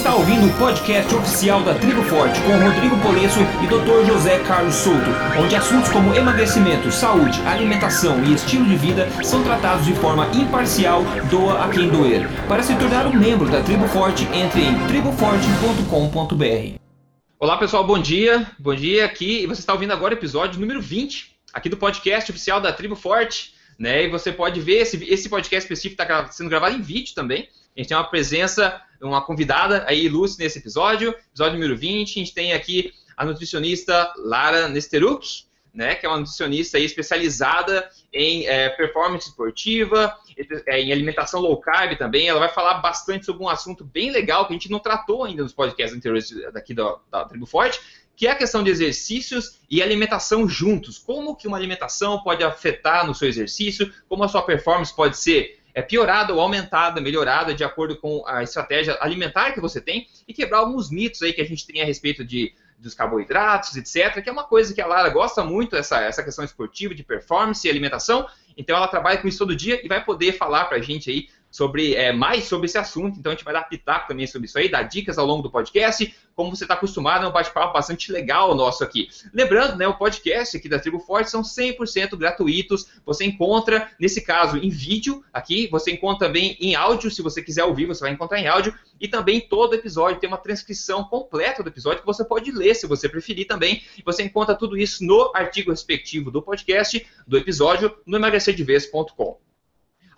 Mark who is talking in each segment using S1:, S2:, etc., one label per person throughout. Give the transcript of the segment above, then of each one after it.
S1: está ouvindo o podcast oficial da Tribo Forte com Rodrigo Polesso e Dr. José Carlos Souto, onde assuntos como emagrecimento, saúde, alimentação e estilo de vida são tratados de forma imparcial, doa a quem doer. Para se tornar um membro da Tribo Forte, entre em triboforte.com.br.
S2: Olá pessoal, bom dia. Bom dia aqui. E você está ouvindo agora o episódio número 20 aqui do podcast oficial da Tribo Forte. Né? E você pode ver, esse, esse podcast específico está sendo gravado em vídeo também. A gente tem uma presença, uma convidada aí ilustre nesse episódio, episódio número 20. A gente tem aqui a nutricionista Lara Nesteruk, né, que é uma nutricionista especializada em é, performance esportiva, é, em alimentação low carb também. Ela vai falar bastante sobre um assunto bem legal que a gente não tratou ainda nos podcasts anteriores daqui da, da Tribo Forte, que é a questão de exercícios e alimentação juntos. Como que uma alimentação pode afetar no seu exercício, como a sua performance pode ser é piorada ou aumentada, melhorada de acordo com a estratégia alimentar que você tem e quebrar alguns mitos aí que a gente tem a respeito de dos carboidratos, etc., que é uma coisa que a Lara gosta muito, essa, essa questão esportiva de performance e alimentação. Então ela trabalha com isso todo dia e vai poder falar para a gente aí sobre é, mais sobre esse assunto. Então a gente vai dar pitaco também sobre isso aí, dar dicas ao longo do podcast. Como você está acostumado, é um bate-papo bastante legal nosso aqui. Lembrando, né, o podcast aqui da Tribo Forte são 100% gratuitos. Você encontra, nesse caso, em vídeo aqui. Você encontra também em áudio, se você quiser ouvir, você vai encontrar em áudio. E também todo episódio tem uma transcrição completa do episódio que você pode ler, se você preferir também. Você encontra tudo isso no artigo respectivo do podcast, do episódio, no emagrecerdeves.com.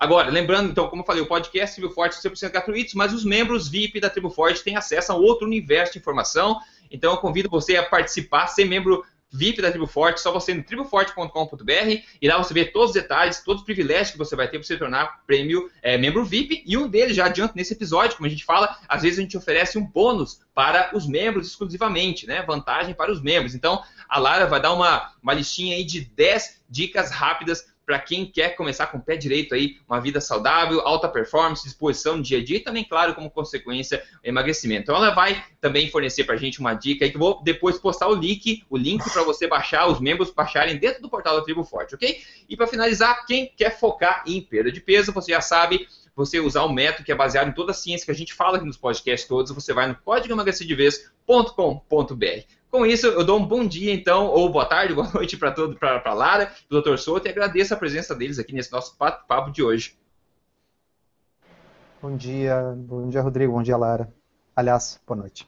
S2: Agora, lembrando, então, como eu falei, o podcast Tribo Forte é 100% gratuito, mas os membros VIP da Tribo Forte têm acesso a outro universo de informação. Então, eu convido você a participar, ser membro VIP da Tribo Forte, só você no triboforte.com.br e lá você vê todos os detalhes, todos os privilégios que você vai ter para se tornar prêmio é, membro VIP. E um deles, já adianto nesse episódio, como a gente fala, às vezes a gente oferece um bônus para os membros exclusivamente, né? Vantagem para os membros. Então, a Lara vai dar uma, uma listinha aí de 10 dicas rápidas para quem quer começar com o pé direito aí, uma vida saudável, alta performance, disposição no dia a dia e também, claro, como consequência, emagrecimento. Então ela vai também fornecer para a gente uma dica aí que eu vou depois postar o link, o link para você baixar, os membros baixarem dentro do portal da Tribo Forte, ok? E para finalizar, quem quer focar em perda de peso, você já sabe, você usar um método que é baseado em toda a ciência que a gente fala aqui nos podcasts todos, você vai no código emagrecerdeves.com.br. Com isso, eu dou um bom dia, então, ou boa tarde, boa noite para todo, para Lara, para o Dr. Souto, e agradeço a presença deles aqui nesse nosso papo de hoje.
S3: Bom dia, bom dia, Rodrigo, bom dia, Lara. Aliás, boa noite.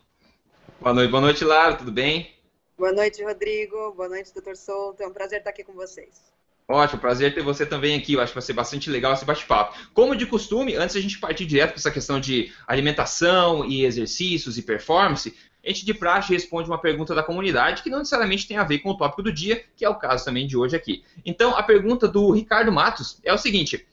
S2: Boa noite, boa noite, Lara, tudo bem?
S4: Boa noite, Rodrigo, boa noite, Dr. Souto, é um prazer estar aqui com vocês.
S2: Ótimo, prazer ter você também aqui. Eu acho que vai ser bastante legal esse bate-papo. Como de costume, antes a gente partir direto para essa questão de alimentação e exercícios e performance, a gente de praxe responde uma pergunta da comunidade que não necessariamente tem a ver com o tópico do dia, que é o caso também de hoje aqui. Então, a pergunta do Ricardo Matos é o seguinte: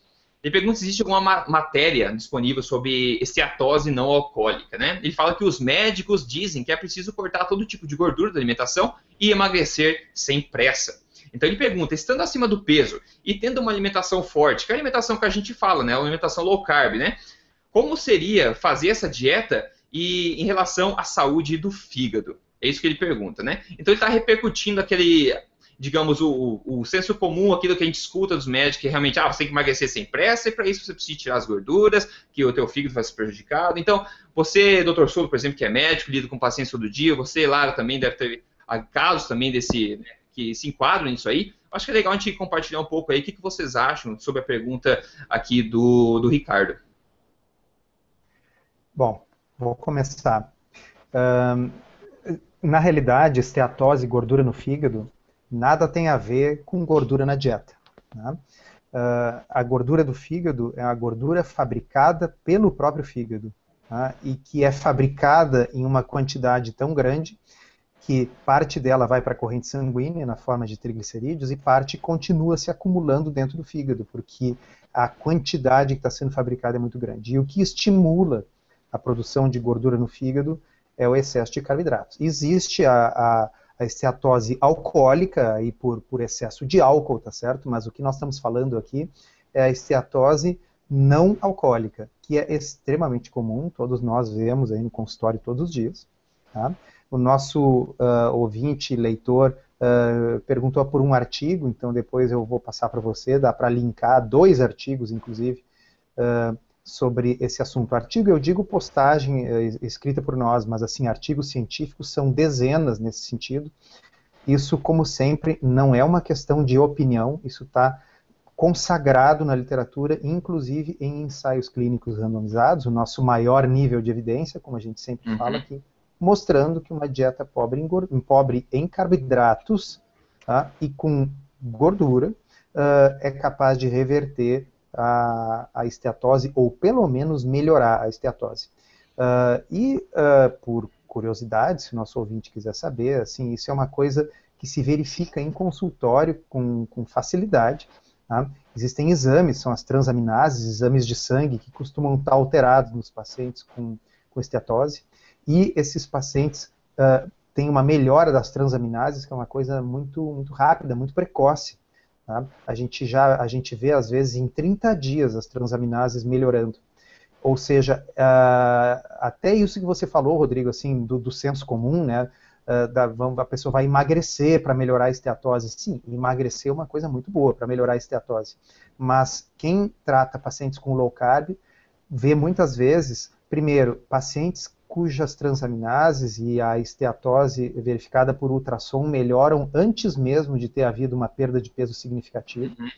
S2: ele pergunta se existe alguma matéria disponível sobre esteatose não alcoólica, né? Ele fala que os médicos dizem que é preciso cortar todo tipo de gordura da alimentação e emagrecer sem pressa. Então ele pergunta, estando acima do peso e tendo uma alimentação forte, que é a alimentação que a gente fala, né? A alimentação low carb, né? Como seria fazer essa dieta e em relação à saúde do fígado? É isso que ele pergunta, né? Então ele está repercutindo aquele, digamos, o, o senso comum, aquilo que a gente escuta dos médicos, que realmente, ah, você tem que emagrecer sem pressa, e para isso você precisa tirar as gorduras, que o teu fígado vai ser prejudicado. Então, você, doutor Souto, por exemplo, que é médico, lida com pacientes todo dia, você, Lara, também deve ter casos também desse, né, que se enquadram nisso aí. Acho que é legal a gente compartilhar um pouco aí o que, que vocês acham sobre a pergunta aqui do, do Ricardo.
S3: Bom, Vou começar. Na realidade, esteatose e gordura no fígado nada tem a ver com gordura na dieta. Né? Uh, a gordura do fígado é a gordura fabricada pelo próprio fígado tá? e que é fabricada em uma quantidade tão grande que parte dela vai para a corrente sanguínea na forma de triglicerídeos e parte continua se acumulando dentro do fígado, porque a quantidade que está sendo fabricada é muito grande. E o que estimula a produção de gordura no fígado é o excesso de carboidratos. Existe a, a, a esteatose alcoólica aí por, por excesso de álcool, tá certo? Mas o que nós estamos falando aqui é a esteatose não alcoólica, que é extremamente comum, todos nós vemos aí no consultório todos os dias. Tá? O nosso uh, ouvinte, leitor, uh, perguntou por um artigo, então depois eu vou passar para você, dá para linkar dois artigos, inclusive, uh, sobre esse assunto. Artigo, eu digo postagem é, escrita por nós, mas assim, artigos científicos são dezenas nesse sentido. Isso, como sempre, não é uma questão de opinião, isso está consagrado na literatura, inclusive em ensaios clínicos randomizados, o nosso maior nível de evidência, como a gente sempre uhum. fala aqui, mostrando que uma dieta pobre em, pobre em carboidratos tá, e com gordura uh, é capaz de reverter a, a esteatose, ou pelo menos melhorar a esteatose. Uh, e, uh, por curiosidade, se o nosso ouvinte quiser saber, assim, isso é uma coisa que se verifica em consultório com, com facilidade. Tá? Existem exames, são as transaminases, exames de sangue, que costumam estar alterados nos pacientes com, com esteatose, e esses pacientes uh, têm uma melhora das transaminases, que é uma coisa muito, muito rápida, muito precoce. Tá? A gente já a gente vê, às vezes, em 30 dias as transaminases melhorando. Ou seja, uh, até isso que você falou, Rodrigo, assim, do, do senso comum, né? Uh, da, a pessoa vai emagrecer para melhorar a esteatose. Sim, emagrecer é uma coisa muito boa para melhorar a esteatose. Mas quem trata pacientes com low carb vê muitas vezes, primeiro, pacientes cujas transaminases e a esteatose verificada por ultrassom melhoram antes mesmo de ter havido uma perda de peso significativa. Uhum.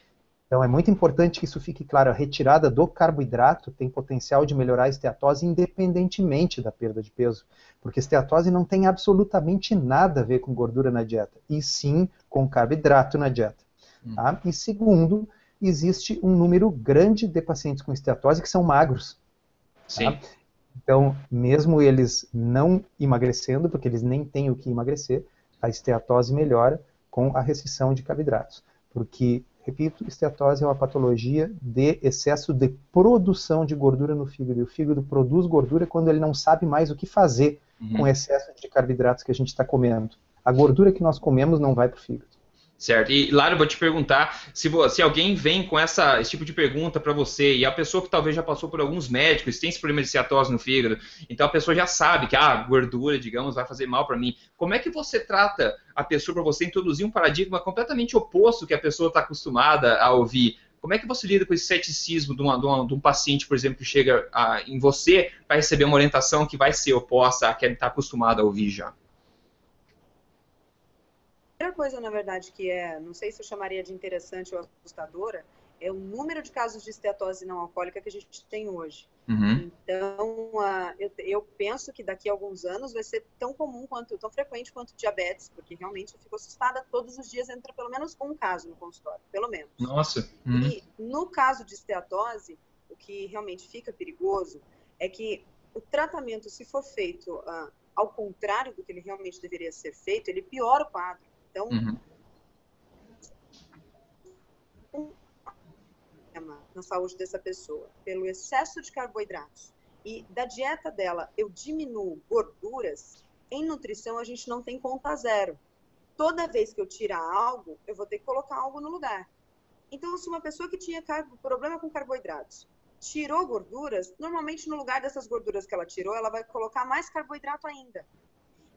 S3: Então é muito importante que isso fique claro. A retirada do carboidrato tem potencial de melhorar a esteatose independentemente da perda de peso, porque esteatose não tem absolutamente nada a ver com gordura na dieta, e sim com carboidrato na dieta. Uhum. Tá? E segundo, existe um número grande de pacientes com esteatose que são magros. Tá? Sim. Tá? Então, mesmo eles não emagrecendo, porque eles nem têm o que emagrecer, a esteatose melhora com a restrição de carboidratos. Porque, repito, esteatose é uma patologia de excesso de produção de gordura no fígado. E o fígado produz gordura quando ele não sabe mais o que fazer uhum. com o excesso de carboidratos que a gente está comendo. A gordura que nós comemos não vai para o fígado.
S2: Certo. E, Lara, eu vou te perguntar se, se alguém vem com essa, esse tipo de pergunta para você e a pessoa que talvez já passou por alguns médicos, tem esse problema de ciatose no fígado, então a pessoa já sabe que a ah, gordura, digamos, vai fazer mal para mim. Como é que você trata a pessoa para você introduzir um paradigma completamente oposto que a pessoa está acostumada a ouvir? Como é que você lida com esse ceticismo de, uma, de, uma, de um paciente, por exemplo, que chega a, em você para receber uma orientação que vai ser oposta à que ele está acostumado a ouvir já?
S4: Primeira coisa, na verdade, que é, não sei se eu chamaria de interessante ou assustadora, é o número de casos de esteatose não alcoólica que a gente tem hoje. Uhum. Então, uh, eu, eu, penso que daqui a alguns anos vai ser tão comum quanto, tão frequente quanto diabetes, porque realmente eu fico assustada. Todos os dias entra pelo menos um caso no consultório, pelo menos.
S2: Nossa.
S4: Uhum. E no caso de esteatose, o que realmente fica perigoso é que o tratamento, se for feito uh, ao contrário do que ele realmente deveria ser feito, ele piora o quadro. Então, uhum. na saúde dessa pessoa, pelo excesso de carboidratos e da dieta dela, eu diminuo gorduras, em nutrição a gente não tem conta zero. Toda vez que eu tirar algo, eu vou ter que colocar algo no lugar. Então, se uma pessoa que tinha problema com carboidratos tirou gorduras, normalmente no lugar dessas gorduras que ela tirou, ela vai colocar mais carboidrato ainda.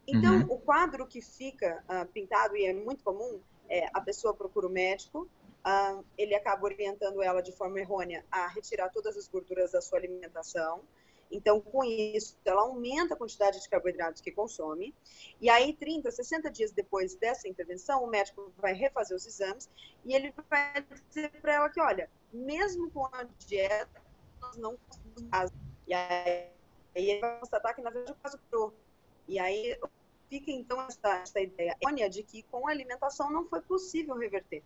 S4: Então, uhum. o quadro que fica uh, pintado, e é muito comum, é a pessoa procura o médico, uh, ele acaba orientando ela de forma errônea a retirar todas as gorduras da sua alimentação. Então, com isso, ela aumenta a quantidade de carboidratos que consome. E aí, 30, 60 dias depois dessa intervenção, o médico vai refazer os exames e ele vai dizer para ela que, olha, mesmo com a dieta, nós não conseguimos. E aí, ele vai constatar que, na verdade, o caso piorou. E aí fica então essa, essa ideia errônea de que com a alimentação não foi possível reverter.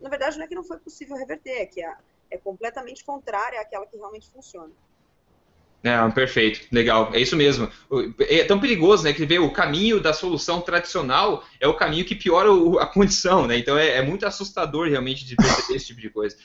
S4: Na verdade, não é que não foi possível reverter, é que é, é completamente contrária àquela que realmente funciona.
S2: É, perfeito, legal, é isso mesmo. É tão perigoso, né, que ver o caminho da solução tradicional é o caminho que piora a condição, né? Então é, é muito assustador realmente de perceber esse tipo de coisa.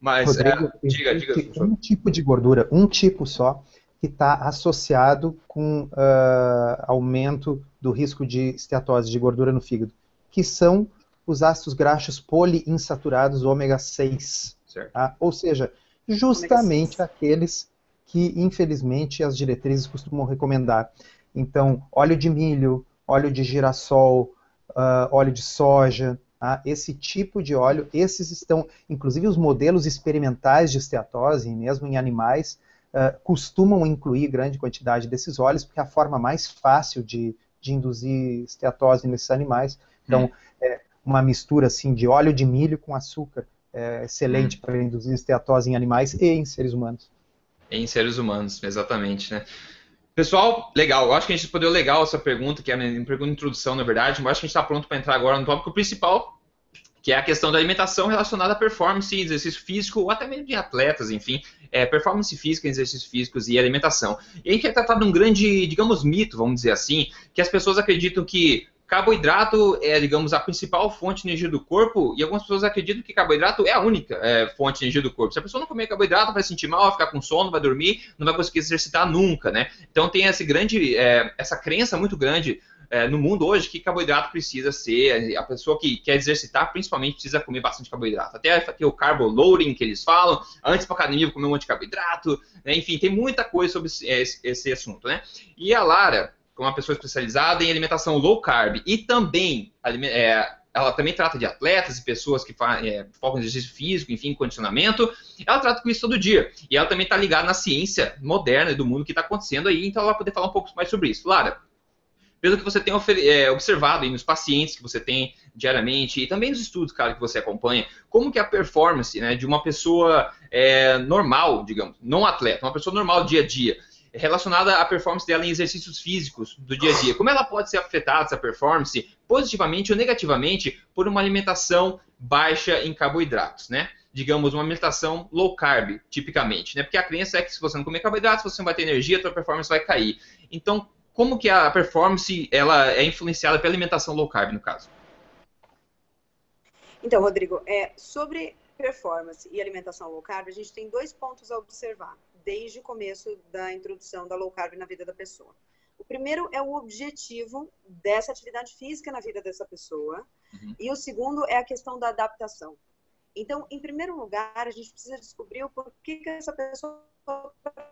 S2: Mas,
S3: Rodrigo, é, diga, diga. Um tipo de gordura, um tipo só, que está associado com uh, aumento do risco de esteatose, de gordura no fígado, que são os ácidos graxos poliinsaturados ômega 6. Tá? Ou seja, justamente aqueles que, infelizmente, as diretrizes costumam recomendar. Então, óleo de milho, óleo de girassol, uh, óleo de soja, tá? esse tipo de óleo, esses estão, inclusive os modelos experimentais de esteatose, mesmo em animais, uh, costumam incluir grande quantidade desses óleos, porque é a forma mais fácil de, de induzir esteatose nesses animais. Então, hum. é uma mistura assim de óleo de milho com açúcar é excelente hum. para induzir esteatose em animais e em seres humanos.
S2: Em seres humanos, exatamente, né? Pessoal, legal. Eu acho que a gente respondeu legal essa pergunta, que é uma pergunta de introdução, na verdade, mas acho que a gente está pronto para entrar agora no tópico principal, que é a questão da alimentação relacionada à performance, exercício físico, ou até mesmo de atletas, enfim, é, performance física, exercícios físicos e alimentação. E a gente vai tratar de um grande, digamos, mito, vamos dizer assim, que as pessoas acreditam que carboidrato é, digamos, a principal fonte de energia do corpo, e algumas pessoas acreditam que carboidrato é a única é, fonte de energia do corpo. Se a pessoa não comer carboidrato, vai se sentir mal, vai ficar com sono, vai dormir, não vai conseguir exercitar nunca, né? Então tem esse grande, é, essa crença muito grande é, no mundo hoje que carboidrato precisa ser, a pessoa que quer exercitar principalmente precisa comer bastante carboidrato. Até tem o carbo loading que eles falam, antes para academia comer um monte de carboidrato, né? enfim, tem muita coisa sobre esse, esse assunto, né? E a Lara, como uma pessoa especializada em alimentação low carb e também é, ela também trata de atletas e pessoas que é, focam em exercício físico, enfim, condicionamento. Ela trata com isso todo dia. E ela também está ligada na ciência moderna do mundo que está acontecendo aí, então ela vai poder falar um pouco mais sobre isso. Lara, pelo que você tem é, observado nos pacientes que você tem diariamente e também nos estudos, cara, que você acompanha, como que a performance né, de uma pessoa é, normal, digamos, não atleta, uma pessoa normal dia a dia, relacionada à performance dela em exercícios físicos do dia a dia, como ela pode ser afetada, essa performance, positivamente ou negativamente, por uma alimentação baixa em carboidratos, né? digamos, uma alimentação low carb, tipicamente, né? Porque a crença é que se você não comer carboidratos, você não vai ter energia, a sua performance vai cair. Então, como que a performance ela é influenciada pela alimentação low carb, no caso?
S4: Então, Rodrigo, é, sobre performance e alimentação low carb, a gente tem dois pontos a observar desde o começo da introdução da low carb na vida da pessoa. O primeiro é o objetivo dessa atividade física na vida dessa pessoa, uhum. e o segundo é a questão da adaptação. Então, em primeiro lugar, a gente precisa descobrir o porquê que essa pessoa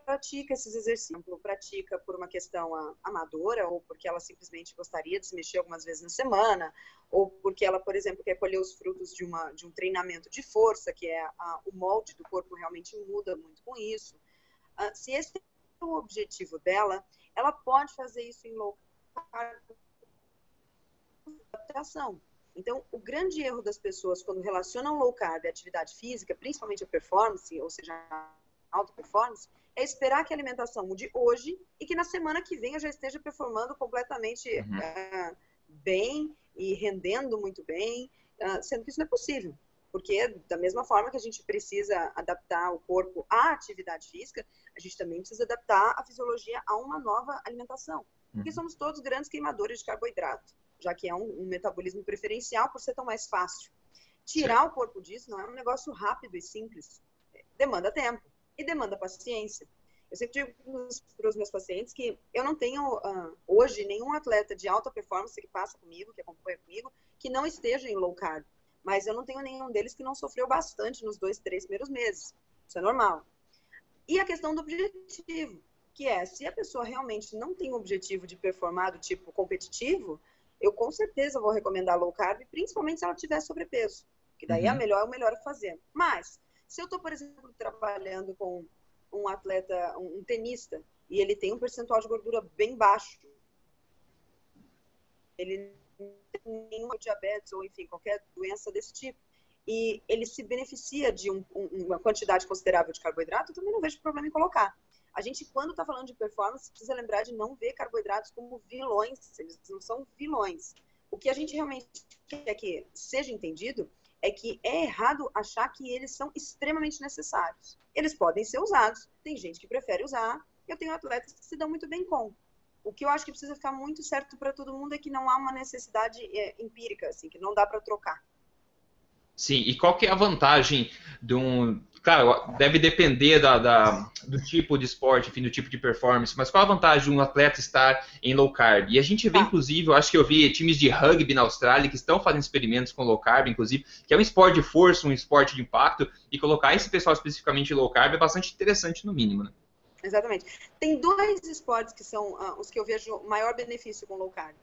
S4: pratica esses exercícios. Pratica por uma questão amadora, ou porque ela simplesmente gostaria de se mexer algumas vezes na semana, ou porque ela, por exemplo, quer colher os frutos de, uma, de um treinamento de força, que é a, o molde do corpo realmente muda muito com isso. Uh, se esse é o objetivo dela, ela pode fazer isso em low carb. Então, o grande erro das pessoas quando relacionam low carb à atividade física, principalmente a performance, ou seja, alta performance, é esperar que a alimentação mude hoje e que na semana que vem eu já esteja performando completamente uhum. uh, bem e rendendo muito bem, uh, sendo que isso não é possível. Porque, da mesma forma que a gente precisa adaptar o corpo à atividade física, a gente também precisa adaptar a fisiologia a uma nova alimentação. Porque uhum. somos todos grandes queimadores de carboidrato já que é um, um metabolismo preferencial por ser tão mais fácil. Tirar Sim. o corpo disso não é um negócio rápido e simples. Demanda tempo e demanda paciência. Eu sempre digo para os meus pacientes que eu não tenho uh, hoje nenhum atleta de alta performance que passa comigo, que acompanha comigo, que não esteja em low carb. Mas eu não tenho nenhum deles que não sofreu bastante nos dois, três primeiros meses. Isso é normal. E a questão do objetivo, que é, se a pessoa realmente não tem um objetivo de performar do tipo competitivo, eu com certeza vou recomendar low carb, principalmente se ela tiver sobrepeso, que daí uhum. é melhor, é o melhor a fazer. Mas, se eu estou, por exemplo, trabalhando com um atleta, um, tenista, e ele tem um percentual de gordura bem baixo, ele não tem nenhum diabetes ou, enfim, qualquer doença desse tipo, e ele se beneficia de um, um, uma quantidade considerável de carboidrato, eu também não vejo problema em colocar. A gente, quando está falando de performance, precisa lembrar de não ver carboidratos como vilões, eles não são vilões. O que a gente realmente quer que seja entendido é que é errado achar que eles são extremamente necessários. Eles podem ser usados, tem gente que prefere usar, eu tenho atletas que se dão muito bem com. O que eu acho que precisa ficar muito certo para todo mundo é que não há uma necessidade é, empírica, assim, que não dá para trocar.
S2: Sim, e qual que é a vantagem de um. Claro, deve depender da, da, do tipo de esporte, enfim, do tipo de performance, mas qual a vantagem de um atleta estar em low carb? E a gente vê, tá. inclusive, eu acho que eu vi times de rugby na Austrália que estão fazendo experimentos com low carb, inclusive, que é um esporte de força, um esporte de impacto, e colocar esse pessoal especificamente em low carb é bastante interessante, no mínimo, né?
S4: Exatamente. Tem dois esportes que são uh, os que eu vejo maior benefício com low carb.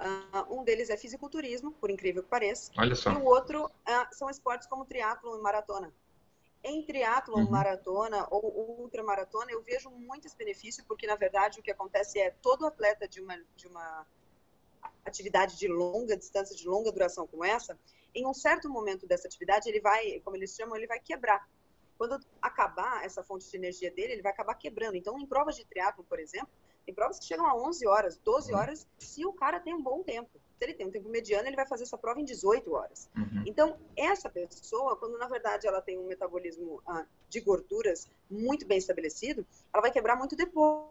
S4: Uh, um deles é fisiculturismo, por incrível que pareça.
S2: Olha só.
S4: E o outro uh, são esportes como triatlo e maratona. Em triatlon, uhum. maratona ou ultramaratona, eu vejo muitos benefícios, porque na verdade o que acontece é todo atleta de uma, de uma atividade de longa distância, de longa duração como essa, em um certo momento dessa atividade, ele vai, como eles chamam, ele vai quebrar. Quando acabar essa fonte de energia dele, ele vai acabar quebrando. Então, em provas de triatlo, por exemplo, tem provas que chegam a 11 horas, 12 uhum. horas, se o cara tem um bom tempo. Ele tem um tempo mediano, ele vai fazer essa prova em 18 horas. Uhum. Então, essa pessoa, quando na verdade ela tem um metabolismo ah, de gorduras muito bem estabelecido, ela vai quebrar muito depois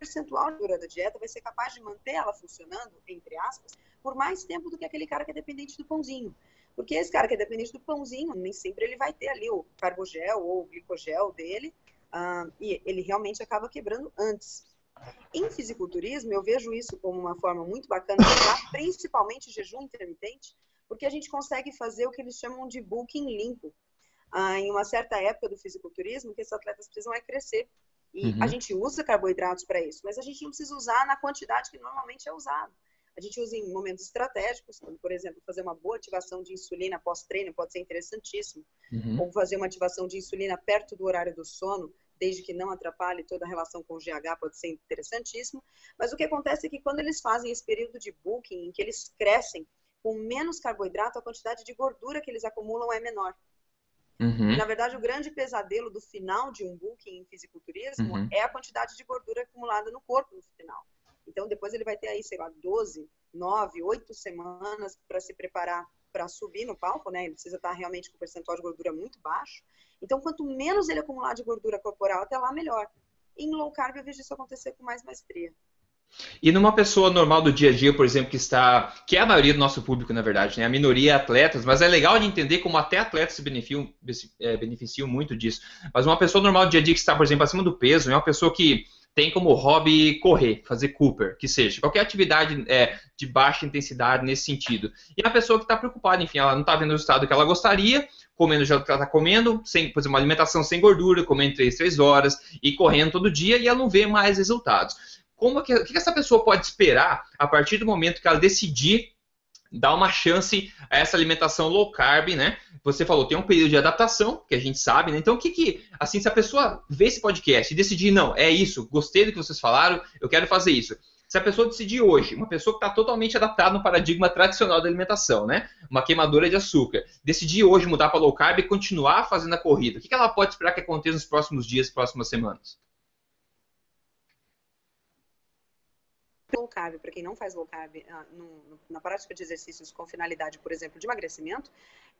S4: percentual da dieta vai ser capaz de manter ela funcionando, entre aspas, por mais tempo do que aquele cara que é dependente do pãozinho. Porque esse cara que é dependente do pãozinho, nem sempre ele vai ter ali o carbogel ou o glicogel dele, uh, e ele realmente acaba quebrando antes. Em fisiculturismo, eu vejo isso como uma forma muito bacana de usar, principalmente jejum intermitente, porque a gente consegue fazer o que eles chamam de bulking limpo. Ah, em uma certa época do fisiculturismo, que esses atletas precisam é crescer. E uhum. a gente usa carboidratos para isso, mas a gente não precisa usar na quantidade que normalmente é usado. A gente usa em momentos estratégicos, como, por exemplo, fazer uma boa ativação de insulina pós-treino pode ser interessantíssimo. Uhum. Ou fazer uma ativação de insulina perto do horário do sono, desde que não atrapalhe toda a relação com o GH, pode ser interessantíssimo. Mas o que acontece é que quando eles fazem esse período de booking, em que eles crescem com menos carboidrato, a quantidade de gordura que eles acumulam é menor. Uhum. Na verdade, o grande pesadelo do final de um booking em fisiculturismo uhum. é a quantidade de gordura acumulada no corpo no final. Então, depois ele vai ter aí, sei lá, 12, 9, 8 semanas para se preparar para subir no palco, né? Ele precisa estar realmente com o percentual de gordura muito baixo. Então, quanto menos ele acumular de gordura corporal, até lá, melhor. Em low carb, eu vejo isso acontecer com mais maestria.
S2: E numa pessoa normal do dia a dia, por exemplo, que está. que é a maioria do nosso público, na verdade, né? A minoria é atletas, mas é legal de entender como até atletas se beneficiam, beneficiam muito disso. Mas uma pessoa normal do dia a dia que está, por exemplo, acima do peso, é uma pessoa que tem como hobby correr, fazer Cooper, que seja, qualquer atividade é, de baixa intensidade nesse sentido. E a pessoa que está preocupada, enfim, ela não está vendo o resultado que ela gostaria, comendo o que ela está comendo, sem, por exemplo, uma alimentação sem gordura, comendo 3, 3 horas e correndo todo dia e ela não vê mais resultados como que, o que essa pessoa pode esperar a partir do momento que ela decidir dar uma chance a essa alimentação low carb, né? Você falou, tem um período de adaptação, que a gente sabe, né? Então, o que que, assim, se a pessoa vê esse podcast e decidir, não, é isso, gostei do que vocês falaram, eu quero fazer isso. Se a pessoa decidir hoje, uma pessoa que está totalmente adaptada no paradigma tradicional da alimentação, né? Uma queimadora de açúcar, decidir hoje mudar para low carb e continuar fazendo a corrida, o que, que ela pode esperar que aconteça nos próximos dias, próximas semanas?
S4: Low carb, para quem não faz low carb uh, no, na prática de exercícios com finalidade, por exemplo, de emagrecimento,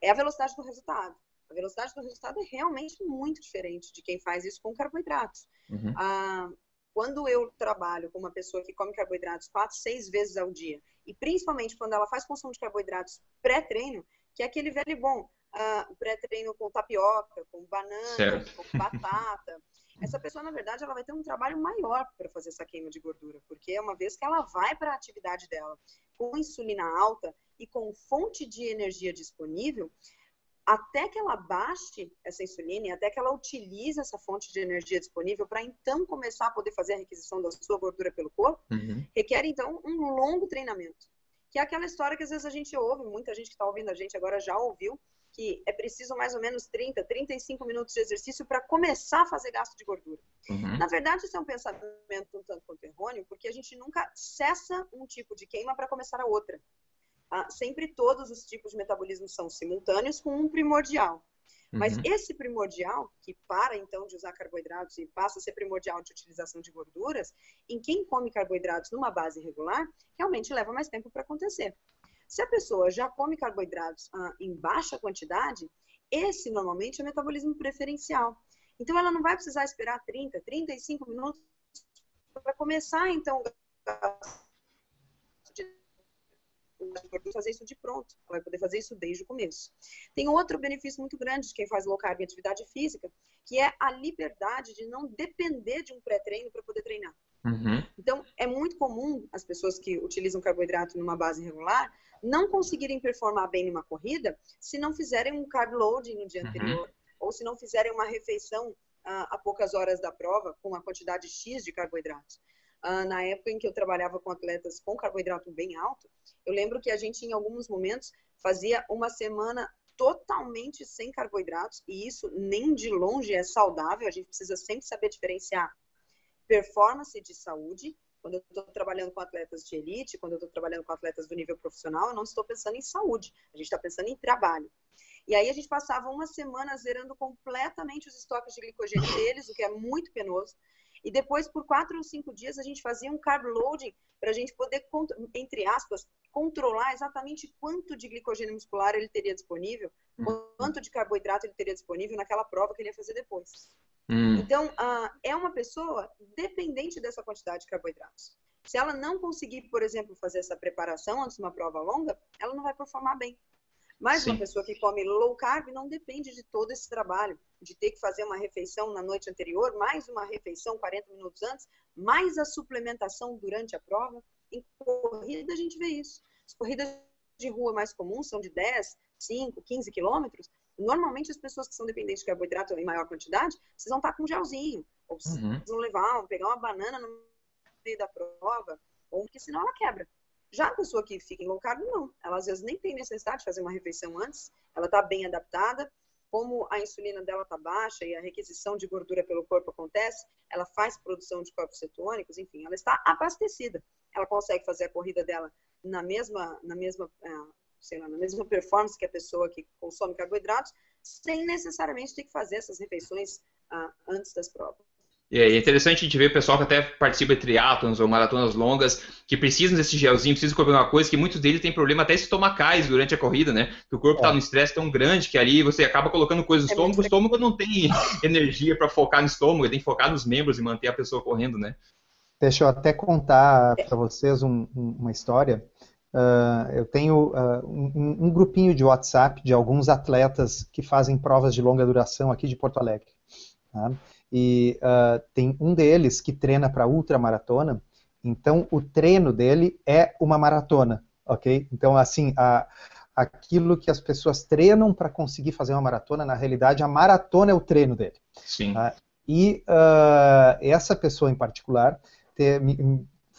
S4: é a velocidade do resultado. A velocidade do resultado é realmente muito diferente de quem faz isso com carboidratos. Uhum. Uh, quando eu trabalho com uma pessoa que come carboidratos quatro, seis vezes ao dia, e principalmente quando ela faz consumo de carboidratos pré-treino, que é aquele velho bom, uh, pré-treino com tapioca, com banana, certo. com batata, essa pessoa, na verdade, ela vai ter um trabalho maior para fazer essa queima de gordura, porque é uma vez que ela vai para a atividade dela com insulina alta e com fonte de energia disponível, até que ela baixe essa insulina e até que ela utilize essa fonte de energia disponível para então começar a poder fazer a requisição da sua gordura pelo corpo, uhum. requer então um longo treinamento. Que é aquela história que às vezes a gente ouve, muita gente que está ouvindo a gente agora já ouviu, que é preciso mais ou menos 30, 35 minutos de exercício para começar a fazer gasto de gordura. Uhum. Na verdade, isso é um pensamento um tanto quanto errôneo, porque a gente nunca cessa um tipo de queima para começar a outra. Ah, sempre todos os tipos de metabolismo são simultâneos com um primordial. Mas uhum. esse primordial, que para então de usar carboidratos e passa a ser primordial de utilização de gorduras, em quem come carboidratos numa base regular, realmente leva mais tempo para acontecer. Se a pessoa já come carboidratos ah, em baixa quantidade, esse normalmente é o metabolismo preferencial. Então ela não vai precisar esperar 30, 35 minutos para começar então fazer isso de pronto. Ela vai poder fazer isso desde o começo. Tem outro benefício muito grande de quem faz low carb em atividade física, que é a liberdade de não depender de um pré-treino para poder treinar. Uhum. Então, é muito comum as pessoas que utilizam carboidrato numa base regular não conseguirem performar bem numa corrida se não fizerem um carb loading no dia uhum. anterior, ou se não fizerem uma refeição uh, a poucas horas da prova com uma quantidade X de carboidratos. Uh, na época em que eu trabalhava com atletas com carboidrato bem alto, eu lembro que a gente, em alguns momentos, fazia uma semana totalmente sem carboidratos, e isso nem de longe é saudável, a gente precisa sempre saber diferenciar performance de saúde. Quando eu estou trabalhando com atletas de elite, quando eu estou trabalhando com atletas do nível profissional, eu não estou pensando em saúde, a gente está pensando em trabalho. E aí a gente passava uma semana zerando completamente os estoques de glicogênio deles, o que é muito penoso. E depois, por quatro ou cinco dias, a gente fazia um carb loading para a gente poder, entre aspas, controlar exatamente quanto de glicogênio muscular ele teria disponível, hum. quanto de carboidrato ele teria disponível naquela prova que ele ia fazer depois. Hum. Então, é uma pessoa dependente dessa quantidade de carboidratos. Se ela não conseguir, por exemplo, fazer essa preparação antes de uma prova longa, ela não vai performar bem. Mas Sim. uma pessoa que come low carb não depende de todo esse trabalho, de ter que fazer uma refeição na noite anterior, mais uma refeição 40 minutos antes, mais a suplementação durante a prova. Em corrida a gente vê isso. As corridas de rua mais comuns são de 10, 5, 15 quilômetros. Normalmente as pessoas que são dependentes de carboidrato em maior quantidade, vocês vão estar com um gelzinho, ou uhum. vão levar, pegar uma banana no meio da prova, ou porque senão ela quebra. Já a pessoa que fica em low carb, não. Ela às vezes nem tem necessidade de fazer uma refeição antes, ela está bem adaptada. Como a insulina dela está baixa e a requisição de gordura pelo corpo acontece, ela faz produção de corpos cetônicos, enfim, ela está abastecida. Ela consegue fazer a corrida dela na mesma, na mesma, ah, sei lá, na mesma performance que a pessoa que consome carboidratos, sem necessariamente ter que fazer essas refeições ah, antes das provas.
S2: E é interessante a gente ver o pessoal que até participa de triatlons ou maratonas longas, que precisam desse gelzinho, precisam comer uma coisa, que muitos deles têm problema até estomacais durante a corrida, né? Que o corpo está é. no estresse tão grande que ali você acaba colocando coisas no é estômago, o estômago não tem energia para focar no estômago, tem que focar nos membros e manter a pessoa correndo, né?
S3: Deixa eu até contar para vocês um, um, uma história. Uh, eu tenho uh, um, um, grupinho de WhatsApp de alguns atletas que fazem provas de longa duração aqui de Porto Alegre. Tá? E uh, tem um deles que treina para ultramaratona, então o treino dele é uma maratona, ok? Então, assim, a, aquilo que as pessoas treinam para conseguir fazer uma maratona, na realidade, a maratona é o treino dele.
S2: Sim. Tá?
S3: E essa pessoa em particular te,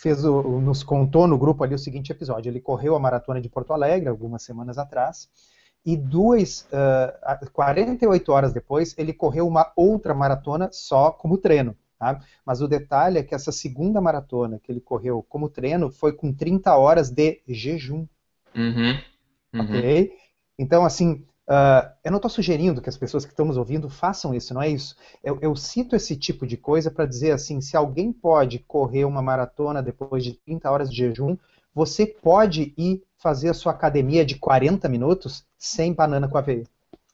S3: fez o, nos contou no grupo ali o seguinte episódio. Ele correu a maratona de Porto Alegre algumas semanas atrás e duas, uh, 48 horas depois, ele correu uma outra maratona só como treino. Tá? Mas o detalhe é que essa segunda maratona que ele correu como treino foi com 30 horas de jejum.
S2: Uhum, uhum.
S3: Ok? Então, assim, uh, eu não estou sugerindo que as pessoas que estão nos ouvindo façam isso, não é isso. Eu, eu cito esse tipo de coisa para dizer assim: se alguém pode correr uma maratona depois de 30 horas de jejum, você pode ir fazer a sua academia de 40 minutos sem banana com aveia.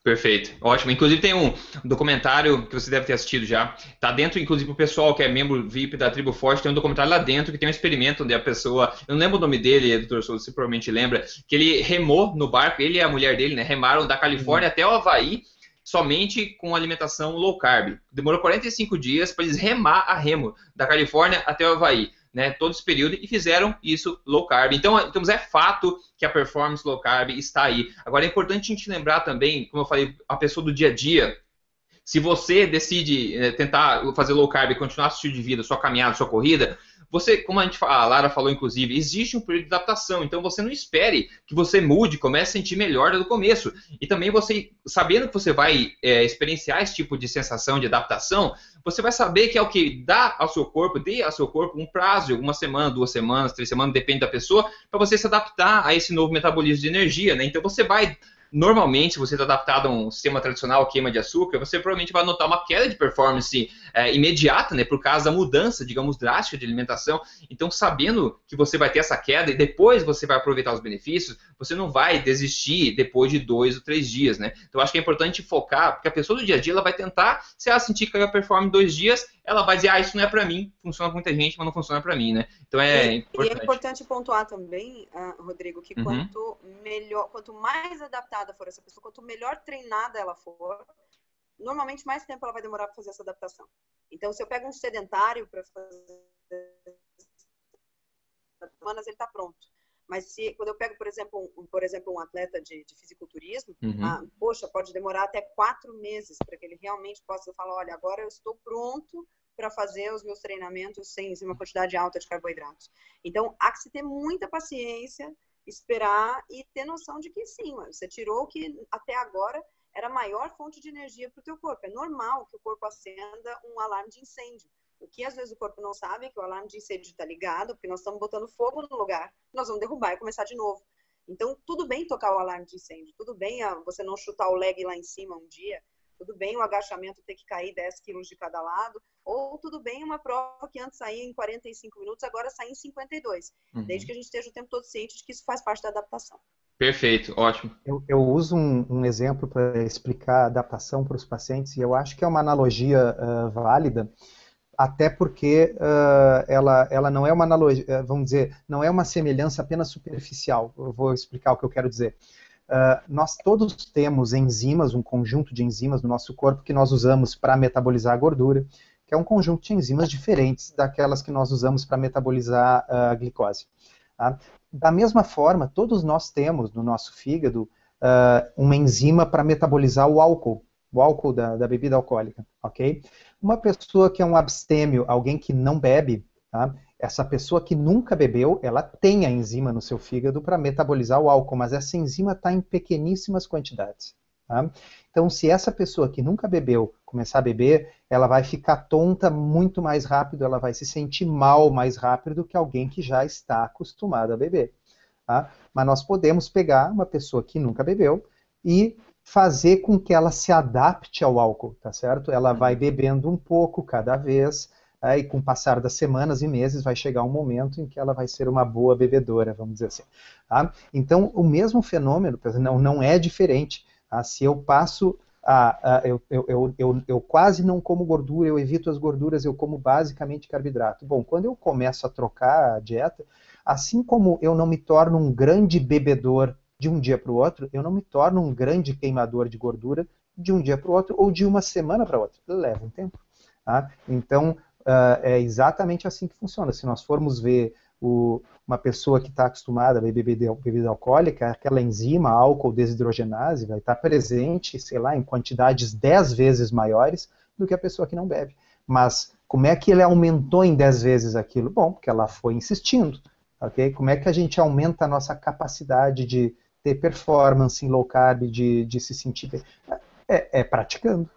S2: Perfeito, ótimo. Inclusive tem um documentário que você deve ter assistido já. Tá dentro, inclusive, o pessoal que é membro VIP da Tribo Forte, tem um documentário lá dentro que tem um experimento onde a pessoa, eu não lembro o nome dele, doutor Souza, você provavelmente lembra, que ele remou no barco, ele e a mulher dele, né, remaram da Califórnia até o Havaí, somente com alimentação low carb. Demorou 45 dias para eles remar a remo da Califórnia até o Havaí né, todo esse período e fizeram isso low carb. Então, então, é fato que a performance low carb está aí. Agora, é importante a gente lembrar também, como eu falei, a pessoa do dia a dia, se você decide é, tentar fazer low carb e continuar seu estilo de vida, sua caminhada, sua corrida, você, como a gente a Lara falou, inclusive, existe um período de adaptação. Então você não espere que você mude, comece a sentir melhor do começo. E também você, sabendo que você vai é, experienciar esse tipo de sensação de adaptação, você vai saber que é o que dá ao seu corpo, dê ao seu corpo um prazo uma semana, duas semanas, três semanas, depende da pessoa, para você se adaptar a esse novo metabolismo de energia. Né? Então você vai Normalmente, se você está adaptado a um sistema tradicional queima de açúcar, você provavelmente vai notar uma queda de performance é, imediata, né, por causa da mudança, digamos, drástica de alimentação. Então, sabendo que você vai ter essa queda e depois você vai aproveitar os benefícios, você não vai desistir depois de dois ou três dias, né? Então, acho que é importante focar, porque a pessoa do dia a dia ela vai tentar, se ela sentir que caiu a performance em dois dias, ela vai dizer, ah, isso não é para mim, funciona com muita gente, mas não funciona para mim, né? Então é
S4: e, importante. E é importante pontuar também, uh, Rodrigo, que uhum. quanto melhor, quanto mais adaptada for essa pessoa, quanto melhor treinada ela for, normalmente mais tempo ela vai demorar para fazer essa adaptação. Então, se eu pego um sedentário para fazer semanas, ele está pronto. Mas se quando eu pego, por exemplo, um, por exemplo, um atleta de, de fisiculturismo, uhum. ah, poxa, pode demorar até quatro meses para que ele realmente possa falar, olha, agora eu estou pronto para fazer os meus treinamentos sem uma quantidade alta de carboidratos. Então, há que se ter muita paciência esperar e ter noção de que sim, você tirou o que até agora era a maior fonte de energia para o teu corpo. É normal que o corpo acenda um alarme de incêndio. O que às vezes o corpo não sabe é que o alarme de incêndio está ligado, porque nós estamos botando fogo no lugar, nós vamos derrubar e começar de novo. Então, tudo bem tocar o alarme de incêndio, tudo bem ah, você não chutar o leg lá em cima um dia, tudo bem o agachamento ter que cair 10 quilos de cada lado, ou tudo bem uma prova que antes saía em 45 minutos, agora sai em 52, uhum. desde que a gente esteja o tempo todo ciente de que isso faz parte da adaptação.
S2: Perfeito, ótimo.
S3: Eu, eu uso um, um exemplo para explicar a adaptação para os pacientes, e eu acho que é uma analogia uh, válida, até porque uh, ela, ela não é uma analogia, vamos dizer, não é uma semelhança apenas superficial. Eu vou explicar o que eu quero dizer. Uh, nós todos temos enzimas, um conjunto de enzimas no nosso corpo que nós usamos para metabolizar a gordura, que é um conjunto de enzimas diferentes daquelas que nós usamos para metabolizar a glicose. Tá? Da mesma forma, todos nós temos no nosso fígado uh, uma enzima para metabolizar o álcool, o álcool da, da, bebida alcoólica, ok? Uma pessoa que é um abstêmio, alguém que não bebe, tá? essa pessoa que nunca bebeu, ela tem a enzima no seu fígado para metabolizar o álcool, mas essa enzima está em pequeníssimas quantidades. Tá? Então, se essa pessoa que nunca bebeu começar a beber, ela vai ficar tonta muito mais rápido, ela vai se sentir mal mais rápido do que alguém que já está acostumado a beber. Tá? Mas nós podemos pegar uma pessoa que nunca bebeu e fazer com que ela se adapte ao álcool, tá certo? Ela vai bebendo um pouco cada vez, e com o passar das semanas e meses vai chegar um momento em que ela vai ser uma boa bebedora, vamos dizer assim. Tá? Então, o mesmo fenômeno não, não é diferente. Tá? Se eu passo eu, eu, eu, eu, quase não como gordura, eu evito as gorduras, eu como basicamente carboidrato. Bom, quando eu começo a trocar a dieta, assim como eu não me torno um grande bebedor de um dia para o outro, eu não me torno um grande queimador de gordura de um dia para o outro ou de uma semana para outra. Leva um tempo. Tá? Então, uh, é exatamente assim que funciona. Se nós formos ver o, uma pessoa que está acostumada a beber bebida, bebida alcoólica, aquela enzima álcool desidrogenase vai estar presente, sei lá, em quantidades 10 vezes maiores do que a pessoa que não bebe. Mas como é que ele aumentou em 10 vezes aquilo? Bom, porque ela foi insistindo. ok? Como é que a gente aumenta a nossa capacidade de ter performance em low carb, de, de se sentir bem? É, é praticando.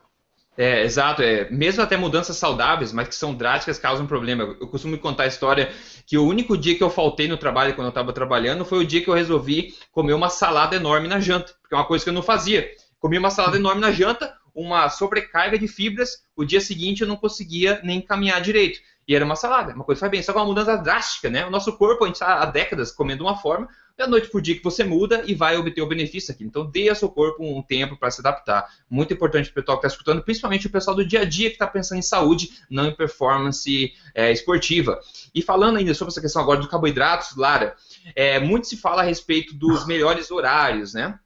S2: É, exato. É, mesmo até mudanças saudáveis, mas que são drásticas, causam problema. Eu costumo contar a história que o único dia que eu faltei no trabalho quando eu estava trabalhando foi o dia que eu resolvi comer uma salada enorme na janta, porque é uma coisa que eu não fazia. Comi uma salada enorme na janta, uma sobrecarga de fibras, o dia seguinte eu não conseguia nem caminhar direito. E era uma salada, uma coisa que faz bem, só que é uma mudança drástica, né? O nosso corpo, a gente está há décadas comendo uma forma, da noite por dia que você muda e vai obter o benefício aqui. Então, dê ao seu corpo um tempo para se adaptar. Muito importante para o pessoal que está escutando, principalmente o pessoal do dia a dia que está pensando em saúde, não em performance é, esportiva. E falando ainda sobre essa questão agora dos carboidratos, Lara, é, muito se fala a respeito dos melhores horários, né?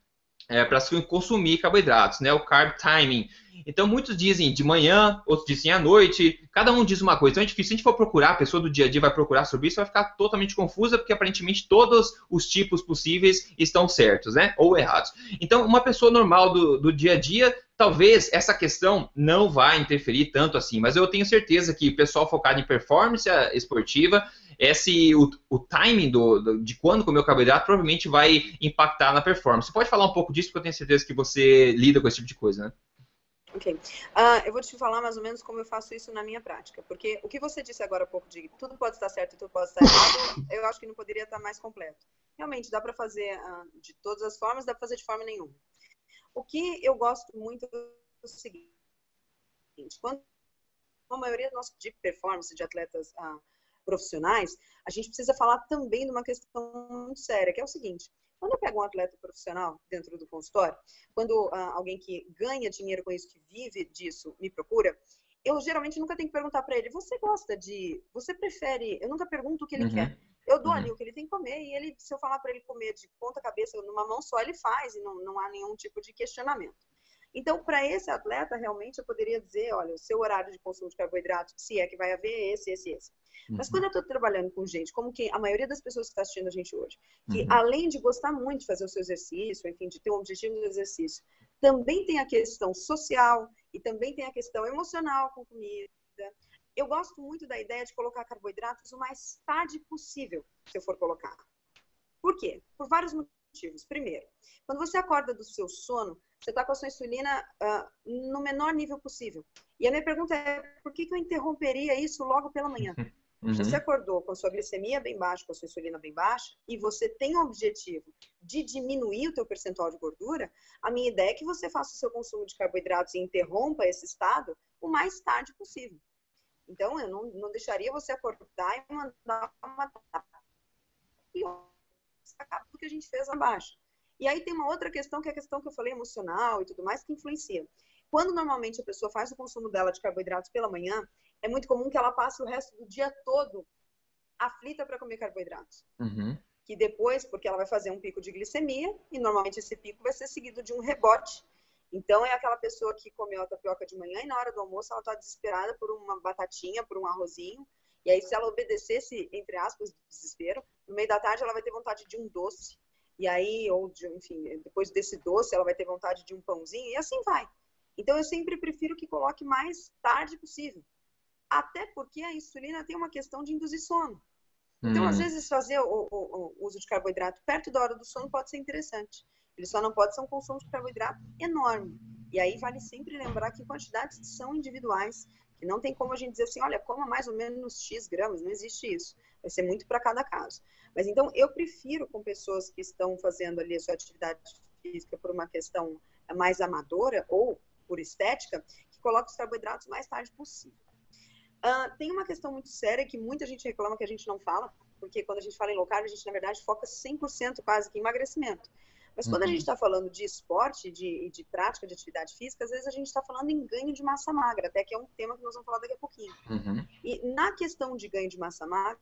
S2: É, para consumir carboidratos, né? O carb timing. Então, muitos dizem de manhã, outros dizem à noite, cada um diz uma coisa. Então, é difícil. Se a gente for procurar, a pessoa do dia a dia vai procurar sobre isso, vai ficar totalmente confusa, porque aparentemente todos os tipos possíveis estão certos, né? Ou errados. Então, uma pessoa normal do, do dia a dia, talvez essa questão não vá interferir tanto assim, mas eu tenho certeza que o pessoal focado em performance esportiva, esse o, o timing do, do, de quando comer o carboidrato provavelmente vai impactar na performance. Você pode falar um pouco disso, porque eu tenho certeza que você lida com esse tipo de coisa, né?
S4: Ok. Uh, eu vou te falar mais ou menos como eu faço isso na minha prática. Porque o que você disse agora há pouco de tudo pode estar certo e tudo pode estar errado, eu acho que não poderia estar mais completo. Realmente, dá para fazer uh, de todas as formas, dá para fazer de forma nenhuma. O que eu gosto muito é o seguinte: quando a maioria do nosso de performance de atletas uh, profissionais, a gente precisa falar também de uma questão muito séria, que é o seguinte: quando eu pego um atleta profissional dentro do consultório, quando ah, alguém que ganha dinheiro com isso, que vive disso, me procura, eu geralmente nunca tenho que perguntar para ele: você gosta de. Você prefere. Eu nunca pergunto o que ele uhum. quer. Eu dou uhum. ali o que ele tem que comer e ele, se eu falar para ele comer de ponta cabeça numa mão só, ele faz e não, não há nenhum tipo de questionamento. Então, para esse atleta, realmente, eu poderia dizer, olha, o seu horário de consumo de carboidratos, se é que vai haver, é esse, esse, esse. Uhum. Mas quando eu estou trabalhando com gente, como que a maioria das pessoas que está assistindo a gente hoje, que uhum. além de gostar muito de fazer o seu exercício, enfim, de ter um objetivo no exercício, também tem a questão social e também tem a questão emocional com comida. Eu gosto muito da ideia de colocar carboidratos o mais tarde possível, se eu for colocar. Por quê? Por vários motivos. Primeiro, quando você acorda do seu sono, você está com a sua insulina uh, no menor nível possível. E a minha pergunta é, por que, que eu interromperia isso logo pela manhã? Uhum. Se você acordou com a sua glicemia bem baixa, com a sua insulina bem baixa, e você tem o objetivo de diminuir o teu percentual de gordura, a minha ideia é que você faça o seu consumo de carboidratos e interrompa esse estado o mais tarde possível. Então, eu não, não deixaria você acordar e mandar uma e tudo que a gente fez abaixo. E aí tem uma outra questão, que é a questão que eu falei emocional e tudo mais, que influencia. Quando normalmente a pessoa faz o consumo dela de carboidratos pela manhã, é muito comum que ela passe o resto do dia todo aflita para comer carboidratos. Uhum. Que depois, porque ela vai fazer um pico de glicemia, e normalmente esse pico vai ser seguido de um rebote. Então, é aquela pessoa que comeu a tapioca de manhã e na hora do almoço ela está desesperada por uma batatinha, por um arrozinho. E aí, se ela obedecesse, entre aspas, desespero, no meio da tarde ela vai ter vontade de um doce. E aí, ou de, enfim, depois desse doce, ela vai ter vontade de um pãozinho, e assim vai. Então, eu sempre prefiro que coloque mais tarde possível. Até porque a insulina tem uma questão de induzir sono. Então, hum. às vezes, fazer o, o, o, uso de carboidrato perto da hora do sono pode ser interessante. Ele só não pode ser um consumo de carboidrato enorme. E aí vale sempre lembrar que quantidades são individuais, que não tem como a gente dizer assim, olha, coma mais ou menos X gramas, não existe isso. Vai ser muito para cada caso. Mas então, eu prefiro com pessoas que estão fazendo ali a sua atividade física por uma questão mais amadora ou por estética, que coloque os carboidratos mais tarde possível. Uh, tem uma questão muito séria que muita gente reclama que a gente não fala, porque quando a gente fala em low carb, a gente, na verdade, foca 100% quase que em emagrecimento. Mas quando uhum. a gente está falando de esporte, de, de prática de atividade física, às vezes a gente está falando em ganho de massa magra, até que é um tema que nós vamos falar daqui a pouquinho. Uhum. E na questão de ganho de massa magra,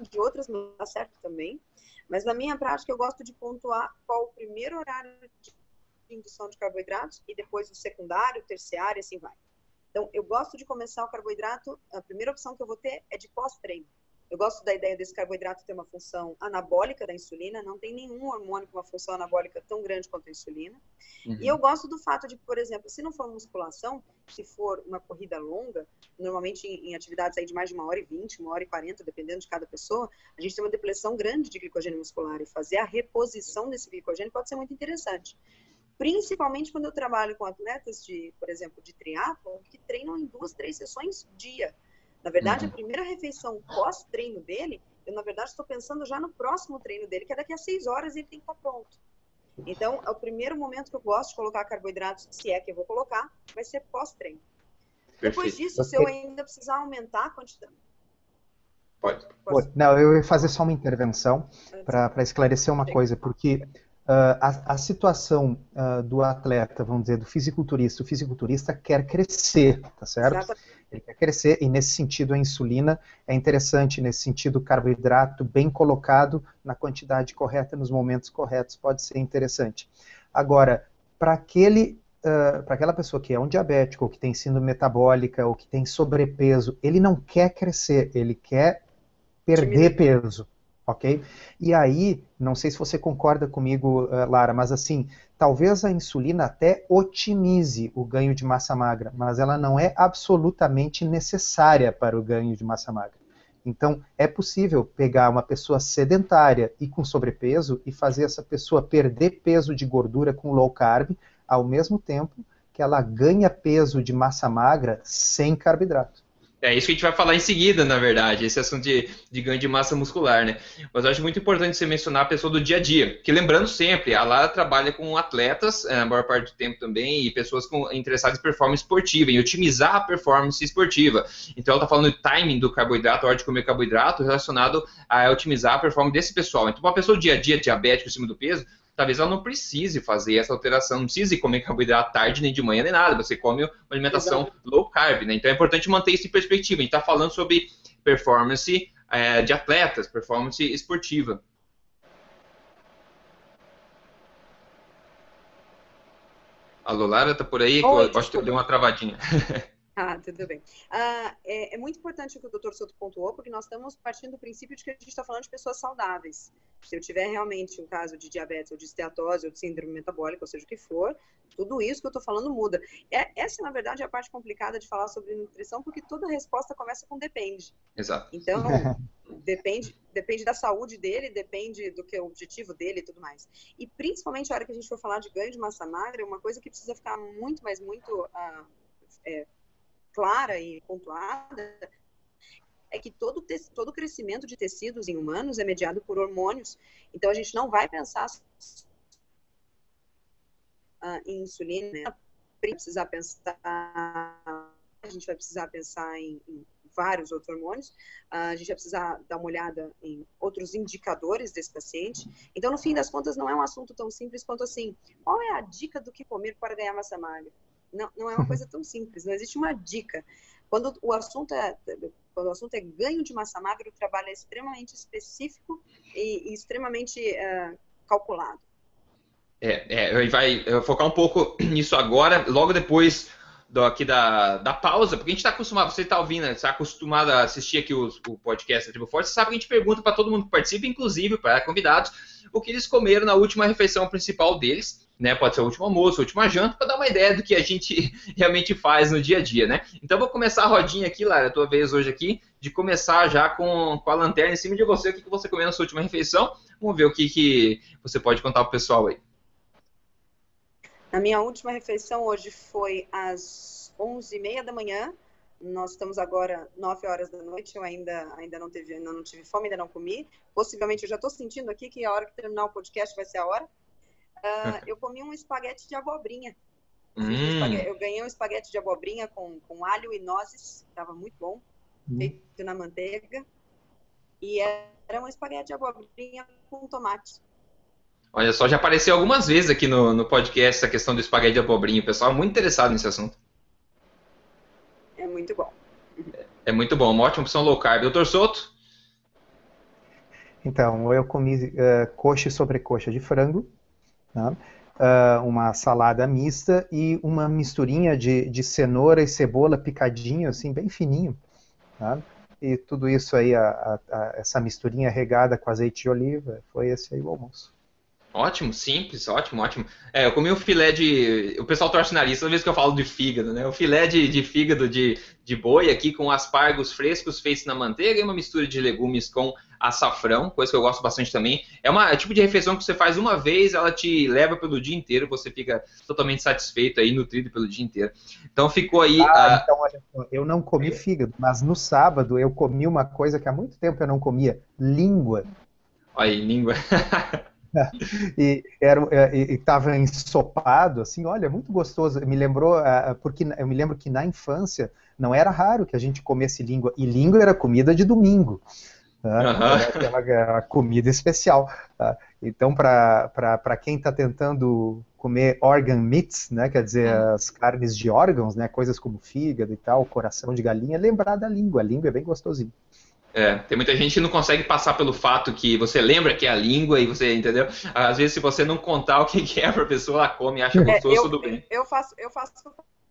S4: de outras não dá certo também, mas na minha prática eu gosto de pontuar qual o primeiro horário de indução de carboidratos e depois o secundário, o terciário, assim vai. Então, eu gosto de começar o carboidrato, a primeira opção que eu vou ter é de pós-treino. Eu gosto da ideia desse carboidrato ter uma função anabólica da insulina, não tem nenhum hormônio com uma função anabólica tão grande quanto a insulina. Uhum. E eu gosto do fato de, por exemplo, se não for musculação, se for uma corrida longa, normalmente em, em atividades aí de mais de uma hora e vinte, uma hora e quarenta, dependendo de cada pessoa, a gente tem uma depressão grande de glicogênio muscular e fazer a reposição desse glicogênio pode ser muito interessante principalmente quando eu trabalho com atletas de, por exemplo, de triatlo, que treinam em duas, três sessões dia. Na verdade, uhum. a primeira refeição pós-treino dele, eu na verdade estou pensando já no próximo treino dele, que é daqui a seis horas ele tem que estar pronto. Então, é o primeiro momento que eu gosto de colocar carboidratos, se é que eu vou colocar, vai ser pós-treino. Depois disso, se eu ainda precisar aumentar a quantidade.
S3: Pode. Pode. Não, eu ia fazer só uma intervenção para esclarecer uma coisa, porque Uh, a, a, situação uh, do atleta, vamos dizer, do fisiculturista, o fisiculturista quer crescer, tá certo? Ele quer crescer e nesse sentido a insulina é interessante, nesse sentido o carboidrato bem colocado na quantidade correta, nos momentos corretos, pode ser interessante. Agora, para aquele Uh, para aquela pessoa que é um diabético, ou que tem síndrome metabólica, ou que tem sobrepeso, ele não quer crescer, ele quer perder peso ok? E aí, não sei se você concorda comigo, uh, Lara, mas assim, talvez a insulina até otimize o ganho de massa magra, mas ela não é absolutamente necessária para o ganho de massa magra. Então, é possível pegar uma pessoa sedentária e com sobrepeso e fazer essa pessoa perder peso de gordura com low carb, ao mesmo tempo que ela ganha peso de massa magra sem carboidrato.
S2: É isso que a gente vai falar em seguida, na verdade, esse assunto de, de ganho de massa muscular, né? Mas eu acho muito importante você mencionar a pessoa do dia a dia. Que lembrando sempre, a Lara trabalha com atletas, é, a maior parte do tempo também, e pessoas com, interessadas em performance esportiva, em otimizar a performance esportiva. Então ela está falando do timing do carboidrato, a hora de comer carboidrato, relacionado a otimizar a performance desse pessoal. Então, uma pessoa do dia a dia diabética acima do peso, talvez ela não precise fazer essa alteração, não precise comer carboidrato tarde, nem de manhã, nem nada. Você come uma alimentação Exato. low carb, né? Então é importante manter isso em perspectiva. A gente está falando sobre performance é, de atletas, performance esportiva. Alô, Lara, tá por aí? Oi, acho que deu uma travadinha.
S4: Ah, tudo bem. Ah, é, é, muito importante o que o Dr. Souto pontuou, porque nós estamos partindo do princípio de que a gente está falando de pessoas saudáveis. Se eu tiver realmente um caso de diabetes ou de esteatose ou de síndrome metabólica, ou seja o que for, tudo isso que eu estou falando muda. É, essa, na verdade, é a parte complicada de falar sobre nutrição, porque toda resposta começa com depende.
S2: Exato.
S4: Então, depende, depende da saúde dele, depende do que é o objetivo dele e tudo mais. E principalmente a hora que a gente for falar de ganho de massa magra, uma coisa que precisa ficar muito, mas muito uh, é, clara e pontuada é que todo, todo crescimento de tecidos em humanos é mediado por hormônios. Então, a gente não vai pensar em insulina, né? precisar pensar, a gente vai precisar pensar em, em vários outros hormônios, uh, a gente vai precisar dar uma olhada em outros indicadores desse paciente. Então, no fim das contas, não é um assunto tão simples quanto assim, qual é a dica do que comer para ganhar massa magra? Não, não é uma coisa tão simples, não existe uma dica. Quando o assunto é, quando o assunto é ganho de massa magra, o trabalho é extremamente específico e, e extremamente uh, calculado.
S2: É, é, vai focar um pouco nisso agora, logo depois do, aqui da, da pausa, porque a gente está acostumado, você está ouvindo, está acostumado a assistir aqui o, o podcast da Tribo Forte, você sabe que a gente pergunta para todo mundo que participa, inclusive para convidados, o que eles comeram na última refeição principal deles, né? Pode ser o último almoço, a última janta, para dar uma ideia do que a gente realmente faz no dia a dia, né? Então vou começar a rodinha aqui, Lara, a tua vez hoje aqui, de começar já com, com a lanterna em cima de você, o que, que você comeu na sua última refeição. Vamos ver o que, que você pode contar para o pessoal aí.
S4: A minha última refeição hoje foi às 11h30 da manhã. Nós estamos agora 9 horas da noite. Eu ainda, ainda, não, teve, ainda não tive fome, ainda não comi. Possivelmente eu já estou sentindo aqui que a hora que terminar o podcast vai ser a hora. Uh, eu comi um espaguete de abobrinha. Hum. Eu ganhei um espaguete de abobrinha com, com alho e nozes, estava muito bom, hum. feito na manteiga. E era um espaguete de abobrinha com tomate.
S2: Olha só, já apareceu algumas vezes aqui no, no podcast essa questão do espaguete de abobrinha. O pessoal é muito interessado nesse assunto.
S4: É muito bom.
S2: É, é muito bom, uma ótima opção low carb. Doutor Souto?
S3: Então, eu comi uh, coxa e sobrecoxa de frango, uh, uma salada mista e uma misturinha de, de cenoura e cebola picadinho, assim, bem fininho. E tudo isso aí, a, a, a, essa misturinha regada com azeite de oliva, foi esse aí o almoço.
S2: Ótimo, simples, ótimo, ótimo. É, eu comi o filé de. O pessoal torce o nariz toda vez que eu falo de fígado, né? O filé de, de fígado de, de boi aqui com aspargos frescos feitos na manteiga e uma mistura de legumes com açafrão, coisa que eu gosto bastante também. É uma é tipo de refeição que você faz uma vez, ela te leva pelo dia inteiro, você fica totalmente satisfeito aí, nutrido pelo dia inteiro. Então ficou aí.
S3: Ah, então olha eu não comi fígado, mas no sábado eu comi uma coisa que há muito tempo eu não comia: língua.
S2: Olha aí, língua.
S3: e estava ensopado, assim, olha, muito gostoso. Me lembrou, uh, porque eu me lembro que na infância não era raro que a gente comesse língua, e língua era comida de domingo. Né? Era aquela comida especial. Tá? Então, para quem está tentando comer organ meats, né, quer dizer, uhum. as carnes de órgãos, né, coisas como fígado e tal, coração de galinha, lembrar da língua. A língua é bem gostosinha.
S2: É, tem muita gente que não consegue passar pelo fato que você lembra que é a língua e você, entendeu? Às vezes, se você não contar o que é a pessoa, ela come e acha é, gostoso,
S4: eu,
S2: tudo bem.
S4: Eu faço, eu faço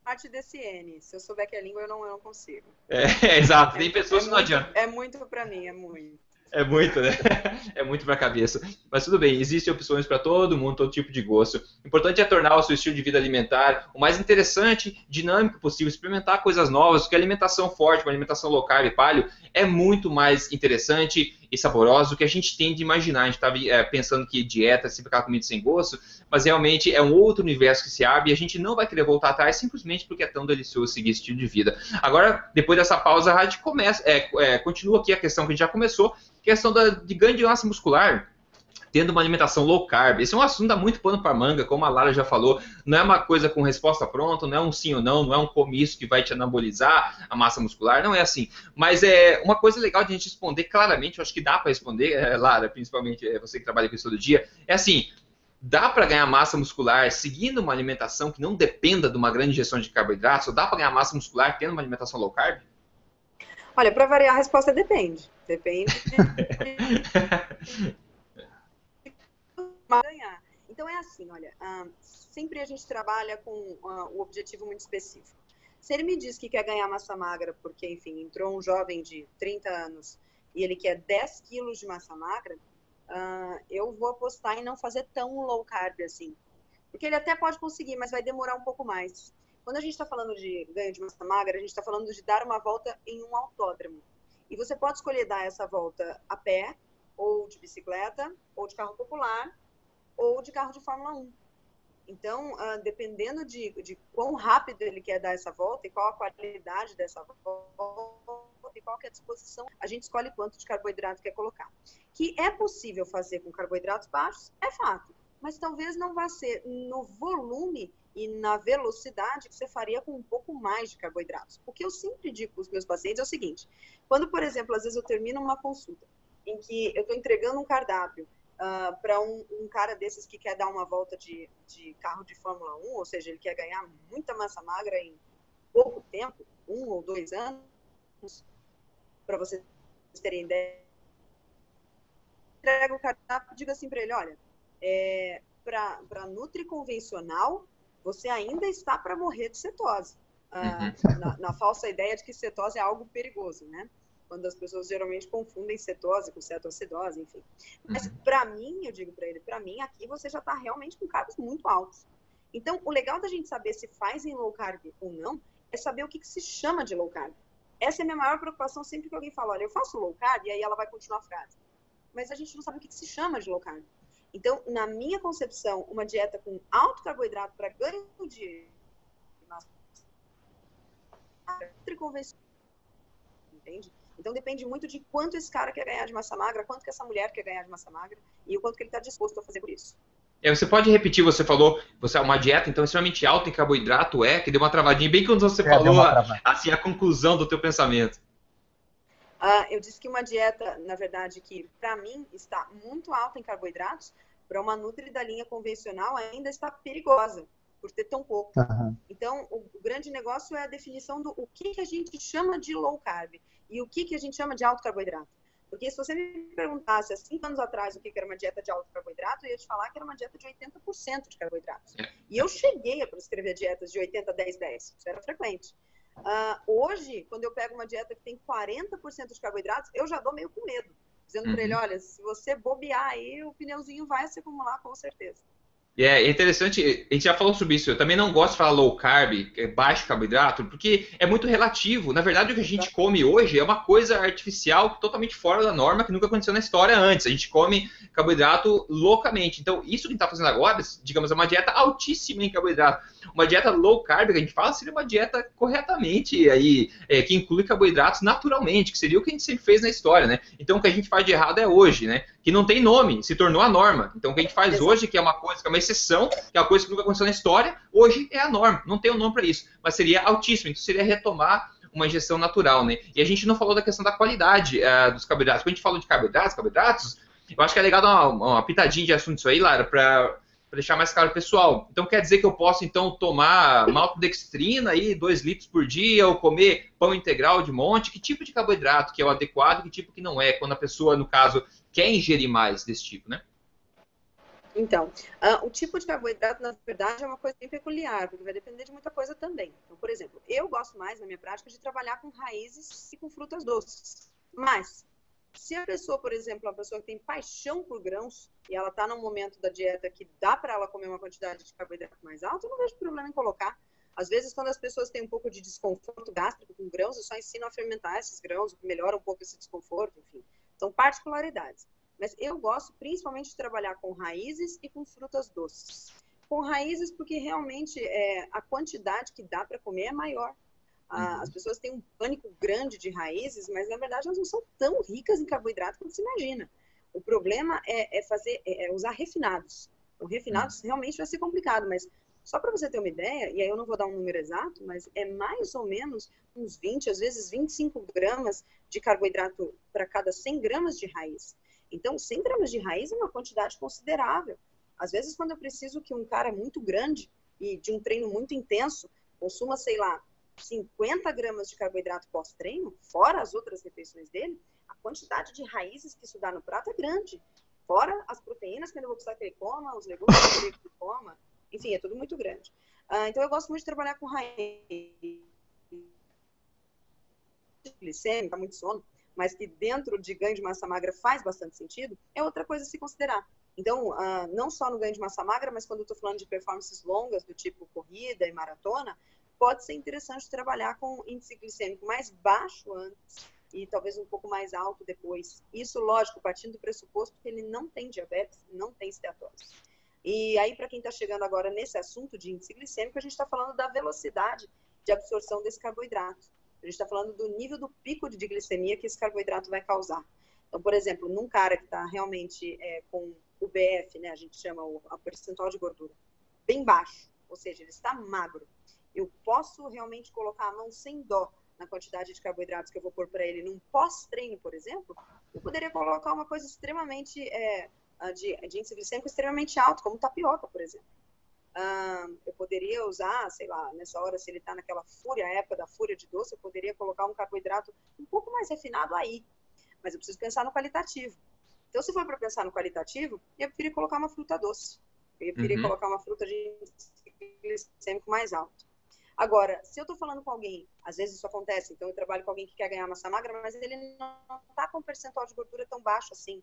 S4: parte desse N. Se eu souber que é língua, eu não, eu não consigo.
S2: É, é exato. Tem pessoas
S4: é
S2: que não
S4: muito,
S2: adianta.
S4: É muito para mim, é muito.
S2: É muito, né? É muito pra cabeça. Mas tudo bem, existem opções para todo mundo, todo tipo de gosto. O importante é tornar o seu estilo de vida alimentar o mais interessante, dinâmico possível, experimentar coisas novas, porque alimentação forte, uma alimentação low carb, palio, é muito mais interessante e saborosa do que a gente tem de imaginar. A gente estava é, pensando que dieta é sempre aquela comida sem gosto, mas realmente é um outro universo que se abre e a gente não vai querer voltar atrás simplesmente porque é tão delicioso seguir esse estilo de vida. Agora, depois dessa pausa, a gente começa, é, é, continua aqui a questão que a gente já começou, questão da, de ganho de massa muscular tendo uma alimentação low carb. Esse é um assunto que dá muito pano para manga, como a Lara já falou. Não é uma coisa com resposta pronta, não é um sim ou não, não é um comício que vai te anabolizar a massa muscular, não é assim. Mas é uma coisa legal de a gente responder claramente, eu acho que dá para responder, é, Lara, principalmente é, você que trabalha com isso todo dia, é assim. Dá para ganhar massa muscular seguindo uma alimentação que não dependa de uma grande ingestão de carboidratos? Ou dá para ganhar massa muscular tendo uma alimentação low carb?
S4: Olha, para variar, a resposta depende. Depende. ganhar. Então é assim, olha, uh, sempre a gente trabalha com uh, o objetivo muito específico. Se ele me diz que quer ganhar massa magra porque, enfim, entrou um jovem de 30 anos e ele quer 10 quilos de massa magra, uh, eu vou apostar em não fazer tão low carb assim. Porque ele até pode conseguir, mas vai demorar um pouco mais. Quando a gente está falando de ganho de massa magra, a gente está falando de dar uma volta em um autódromo. E você pode escolher dar essa volta a pé, ou de bicicleta, ou de carro popular, ou de carro de Fórmula 1. Então, uh, dependendo de, de quão rápido ele quer dar essa volta e qual a qualidade dessa volta e qual é a disposição, a gente escolhe quanto de carboidrato quer colocar. Que é possível fazer com carboidratos baixos, é fato, mas talvez não vá ser no volume e na velocidade que você faria com um pouco mais de carboidratos. O que eu sempre digo para os meus pacientes é o seguinte: quando, por exemplo, às vezes eu termino uma consulta em que eu estou entregando um cardápio uh, ah, para um, um, cara desses que quer dar uma volta de, de carro de Fórmula 1, ou seja, ele quer ganhar muita massa magra em pouco tempo, um ou dois anos, para vocês terem ideia, entrega o cardápio, diga assim para ele, olha, é, para Nutri convencional, você ainda está para morrer de cetose. Uh, uhum. na, na, falsa ideia de que cetose é algo perigoso, né? Quando as pessoas geralmente confundem cetose com cetoacidose, enfim. Mas uhum. para mim, eu digo para ele, para mim aqui você já está realmente com cargos muito altos. Então, o legal da gente saber se faz em low carb ou não é saber o que, que se chama de low carb. Essa é a minha maior preocupação sempre que alguém fala, olha, eu faço low carb, e aí ela vai continuar a frase. Mas a gente não sabe o que, que se chama de low carb. Então, na minha concepção, uma dieta com alto carboidrato para ganho de convencional, entende? Então depende muito de quanto esse cara quer ganhar de massa magra, quanto que essa mulher quer ganhar de massa magra e o quanto que ele está disposto a fazer por isso.
S2: É, você pode repetir, você falou, você é uma dieta então extremamente alta em carboidrato é, que deu uma travadinha bem quando você é, falou assim a conclusão do teu pensamento.
S4: Uh, eu disse que uma dieta, na verdade, que para mim está muito alta em carboidratos, para uma nutri da linha convencional ainda está perigosa por ter tão pouco. Uhum. Então, o, o, grande negócio é a definição do o que, que a gente chama de low carb e o que, que a gente chama de alto carboidrato. Porque se você me perguntasse há cinco anos atrás o que era uma dieta de alto carboidrato, eu ia te falar que era uma dieta de 80% de carboidratos. É. E eu cheguei a prescrever dietas de 80, 10, 10. Isso era frequente. Uh, hoje, quando eu pego uma dieta que tem 40% de carboidratos, eu já dou meio com medo. Dizendo uhum. para ele, olha, se você bobear aí, o pneuzinho vai se acumular com certeza.
S2: É interessante, a gente já falou sobre isso, eu também não gosto de falar low carb, é baixo carboidrato, porque é muito relativo. Na verdade, o que a gente come hoje é uma coisa artificial totalmente fora da norma, que nunca aconteceu na história antes. A gente come carboidrato loucamente. Então, isso que a gente está fazendo agora, digamos, é uma dieta altíssima em carboidrato. Uma dieta low carb, que a gente fala, seria uma dieta corretamente, aí, é, que inclui carboidratos naturalmente, que seria o que a gente sempre fez na história, né? Então, o que a gente faz de errado é hoje, né? Que não tem nome, se tornou a norma. Então, o que a gente faz Exato. hoje, que é uma coisa, que é uma exceção, que é uma coisa que nunca aconteceu na história, hoje é a norma. Não tem um nome para isso. Mas seria altíssimo. Então seria retomar uma ingestão natural, né? E a gente não falou da questão da qualidade uh, dos carboidratos. Quando a gente falou de carboidratos, carboidratos, eu acho que é legal dar uma, uma pitadinha de assunto isso aí, Lara, para deixar mais claro pessoal. Então quer dizer que eu posso então tomar maltodextrina aí, 2 litros por dia, ou comer pão integral de monte? Que tipo de carboidrato que é o adequado e que tipo que não é, quando a pessoa, no caso, quer ingerir mais desse tipo, né?
S4: Então, uh, o tipo de carboidrato, na verdade, é uma coisa bem peculiar, porque vai depender de muita coisa também. Então, por exemplo, eu gosto mais, na minha prática, de trabalhar com raízes e com frutas doces. Mas, se a pessoa, por exemplo, é uma pessoa que tem paixão por grãos, e ela está num momento da dieta que dá para ela comer uma quantidade de carboidrato mais alta, eu não vejo problema em colocar. Às vezes, quando as pessoas têm um pouco de desconforto gástrico com grãos, eu só ensino a fermentar esses grãos, melhora um pouco esse desconforto, enfim. São particularidades. Mas eu gosto principalmente de trabalhar com raízes e com frutas doces. Com raízes porque realmente é, a quantidade que dá para comer é maior. As pessoas têm um pânico grande de raízes, mas na verdade elas não são tão ricas em carboidrato quanto se imagina. O problema é, é fazer, é, é usar refinados. Então, refinados uhum. realmente vai ser complicado, mas só para você ter uma ideia, e aí eu não vou dar um número exato, mas é mais ou menos uns 20, às vezes 25 gramas de carboidrato para cada 100 gramas de raiz. Então, 100 gramas de raiz é uma quantidade considerável. Às vezes, quando eu preciso que um cara muito grande e de um treino muito intenso consuma, sei lá, 50 gramas de carboidrato pós-treino, fora as outras refeições dele, a quantidade de raízes que isso dá no prato é grande. Fora as proteínas que eu vou precisar que ele coma, os legumes que ele coma, enfim, é tudo muito grande. Uh, então, eu gosto muito de trabalhar com raiz glicêmica, muito sono, mas que dentro de ganho de massa magra faz bastante sentido, é outra coisa a se considerar. Então, uh, não só no ganho de massa magra, mas quando eu estou falando de performances longas, do tipo corrida e maratona, pode ser interessante trabalhar com índice glicêmico mais baixo antes e talvez um pouco mais alto depois. Isso, lógico, partindo do pressuposto que ele não tem diabetes, não tem esteatose. E aí, para quem está chegando agora nesse assunto de índice glicêmico, a gente está falando da velocidade de absorção desse carboidrato. A gente está falando do nível do pico de glicemia que esse carboidrato vai causar. Então, por exemplo, num cara que está realmente é, com o BF, né, a gente chama o a percentual de gordura, bem baixo, ou seja, ele está magro. Eu posso realmente colocar a mão sem dó na quantidade de carboidratos que eu vou pôr para ele num pós-treino, por exemplo, eu poderia colocar uma coisa extremamente é, de, de índice glicêmico extremamente alto, como tapioca, por exemplo. Eu poderia usar, sei lá, nessa hora, se ele está naquela fúria, época da fúria de doce, eu poderia colocar um carboidrato um pouco mais refinado aí. Mas eu preciso pensar no qualitativo. Então, se for para pensar no qualitativo, eu prefiro colocar uma fruta doce. Eu prefiro uhum. colocar uma fruta de glicêmico mais alto. Agora, se eu estou falando com alguém, às vezes isso acontece, então eu trabalho com alguém que quer ganhar massa magra, mas ele não está com um percentual de gordura tão baixo assim.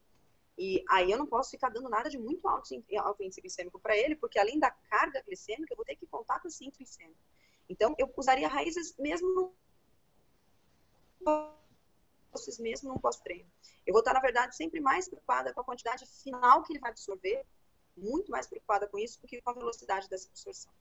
S4: E aí eu não posso ficar dando nada de muito alto, alto índice glicêmico para ele, porque além da carga glicêmica, eu vou ter que contar com esse índice glicêmico. Então, eu usaria raízes mesmo no mesmo num pós-treino. Eu vou estar, na verdade, sempre mais preocupada com a quantidade final que ele vai absorver, muito mais preocupada com isso do que com a velocidade dessa absorção.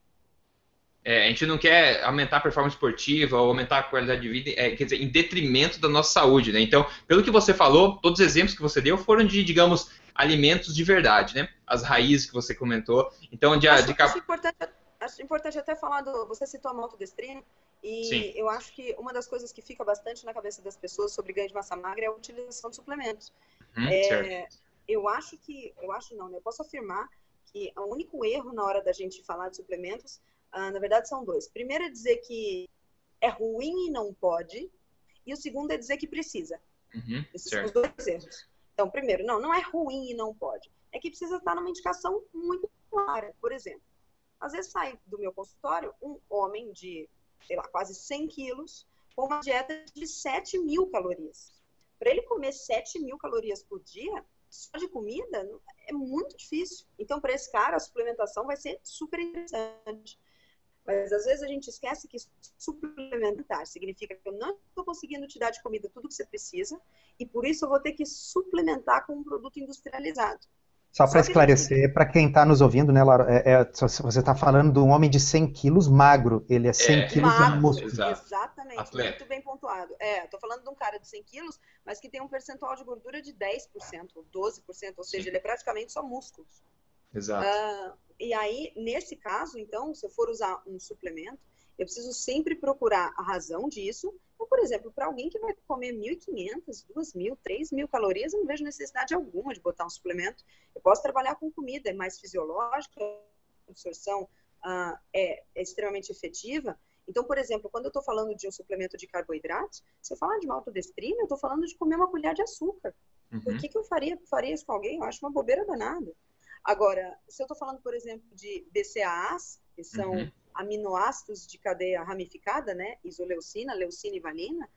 S2: É, a gente não quer aumentar a performance esportiva ou aumentar a qualidade de vida, é, quer dizer, em detrimento da nossa saúde, né? Então, pelo que você falou, todos os exemplos que você deu foram de, digamos, alimentos de verdade, né? As raízes que você comentou. Então, de,
S4: acho,
S2: de...
S4: acho, importante, acho importante até falar do. Você citou a maltodestrina, e Sim. eu acho que uma das coisas que fica bastante na cabeça das pessoas sobre ganho de massa magra é a utilização de suplementos.
S2: Hum, é,
S4: eu acho que, eu acho não, né? Eu posso afirmar que o único erro na hora da gente falar de suplementos ah, na verdade, são dois. Primeiro é dizer que é ruim e não pode, e o segundo é dizer que precisa.
S2: Uhum,
S4: Esses são os dois erros. Então, primeiro, não, não é ruim e não pode. É que precisa estar numa indicação muito clara. Por exemplo, às vezes sai do meu consultório um homem de, sei lá, quase 100 quilos, com uma dieta de 7 mil calorias. Para ele comer 7 mil calorias por dia, só de comida, é muito difícil. Então, para esse cara, a suplementação vai ser super interessante. Mas às vezes a gente esquece que suplementar significa que eu não estou conseguindo te dar de comida tudo que você precisa e por isso eu vou ter que suplementar com um produto industrializado.
S3: Só para esclarecer, gente... para quem está nos ouvindo, né, Laura, é, é, você está falando de um homem de 100 quilos magro, ele é 100 é, quilos magro, de músculo.
S4: Exatamente, Atleta. muito bem pontuado. É, estou falando de um cara de 100 quilos, mas que tem um percentual de gordura de 10%, 12%, ou seja, Sim. ele é praticamente só músculos.
S2: Exato. Uh,
S4: e aí, nesse caso, então, se eu for usar um suplemento, eu preciso sempre procurar a razão disso. Então, por exemplo, para alguém que vai comer 1.500, 2.000, 3.000 calorias, eu não vejo necessidade alguma de botar um suplemento. Eu posso trabalhar com comida, é mais fisiológica, a absorção uh, é, é, extremamente efetiva. Então, por exemplo, quando eu estou falando de um suplemento de carboidratos, se eu falar de maltodestrina, eu estou falando de comer uma colher de açúcar. Uhum. Por que, que eu faria, faria isso com alguém? Eu acho uma bobeira danada. Agora, se eu estou falando, por exemplo, de BCAAs, que são uhum. aminoácidos de cadeia ramificada, né? Isoleucina, leucina e valina,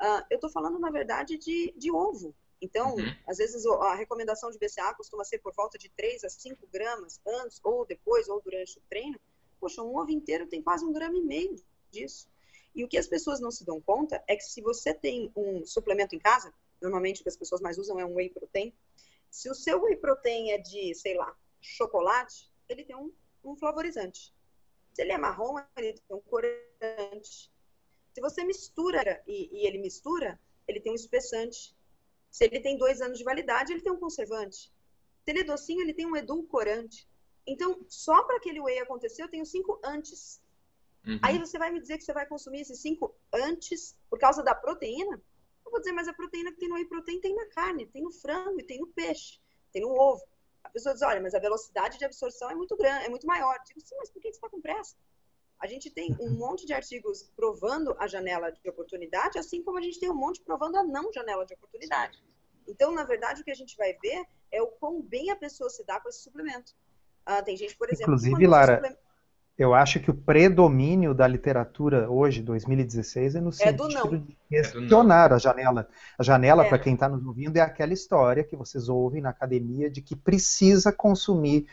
S4: uh, eu estou falando, na verdade, de, de ovo. Então, uhum. às vezes a recomendação de BCA costuma ser por volta de 3 a 5 gramas antes, ou depois, ou durante o treino. Poxa, um ovo inteiro tem quase um grama e meio disso. E o que as pessoas não se dão conta é que se você tem um suplemento em casa, normalmente o que as pessoas mais usam é um whey protein, se o seu whey protein é de, sei lá, chocolate, ele tem um, um flavorizante. Se ele é marrom, ele tem um corante. Se você mistura e, e ele mistura, ele tem um espessante. Se ele tem dois anos de validade, ele tem um conservante. Se ele é docinho, ele tem um edulcorante. Então, só para aquele whey acontecer, eu tenho cinco antes. Uhum. Aí você vai me dizer que você vai consumir esses cinco antes por causa da proteína? Eu vou dizer, mas a proteína que tem no whey protein tem na carne, tem no frango, tem no peixe, tem no ovo. A pessoa diz, olha, mas a velocidade de absorção é muito grande, é muito maior. Eu digo, sim, mas por que você está com pressa? A gente tem um monte de artigos provando a janela de oportunidade, assim como a gente tem um monte provando a não janela de oportunidade. Então, na verdade, o que a gente vai ver é o quão bem a pessoa se dá com esse suplemento. Ah, tem gente, por exemplo...
S3: Inclusive, Lara, Eu acho que o predomínio da literatura hoje, 2016, é no
S4: É do
S3: sentido
S4: não.
S3: de questionar a janela. A janela, para quem está nos ouvindo, é aquela história que vocês ouvem na academia de que precisa consumir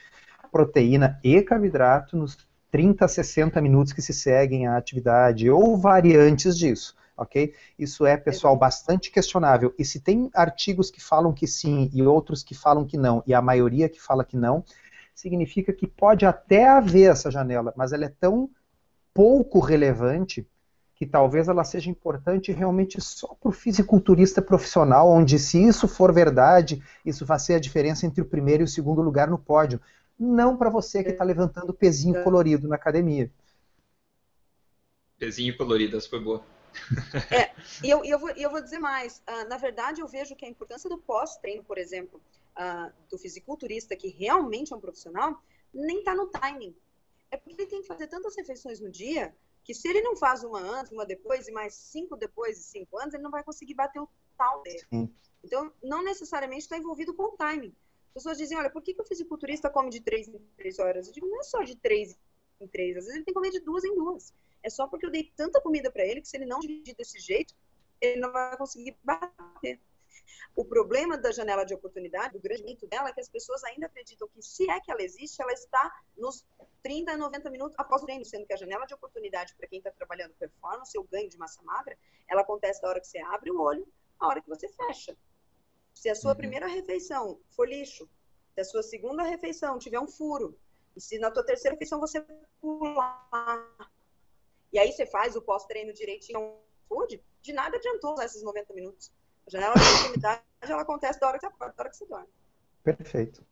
S3: proteína e carboidrato nos 30 a 60 minutos que se seguem à atividade, ou variantes disso, ok? Isso é, pessoal, bastante questionável. E se tem artigos que falam que sim e outros que falam que não, e a maioria que fala que não, significa que pode até haver essa janela, mas ela é tão pouco relevante que talvez ela seja importante realmente só para o fisiculturista profissional, onde se isso for verdade, isso vai ser a diferença entre o primeiro e o segundo lugar no pódio. Não para você que está levantando pezinho colorido na academia.
S2: Pezinho colorido, essa foi boa.
S4: É, e eu, eu, vou, eu vou dizer mais. Ah, na verdade, eu vejo que a importância do pós-treino, por exemplo, ah, do fisiculturista, que realmente é um profissional, nem está no timing. É porque ele tem que fazer tantas refeições no dia que se ele não faz uma antes, uma depois e mais cinco depois e cinco antes, ele não vai conseguir bater o tal dele.
S3: Sim.
S4: Então, não necessariamente está envolvido com o timing. As pessoas dizem, olha, por que, que o fisiculturista come de três em três horas? Eu digo, não é só de três em três, às vezes ele tem que comer de duas em duas. É só porque eu dei tanta comida para ele que se ele não dividir desse jeito, ele não vai conseguir bater. O problema da janela de oportunidade, do grande mito dela, é que as pessoas ainda acreditam que se é que ela existe, ela está nos 30 a 90 minutos após o treino, sendo que a janela de oportunidade para quem está trabalhando performance, o ganho de massa magra, ela acontece da hora que você abre o olho, a hora que você fecha. Se a sua
S2: Uhum.
S4: primeira refeição for lixo, se a sua segunda refeição tiver um furo, e se na tua terceira refeição você pular, e aí você faz o pós-treino direitinho, food, de nada adiantou usar esses 90 minutos. A janela de oportunidade, ela acontece da hora que você acorda, da hora que você dorme.
S3: Perfeito.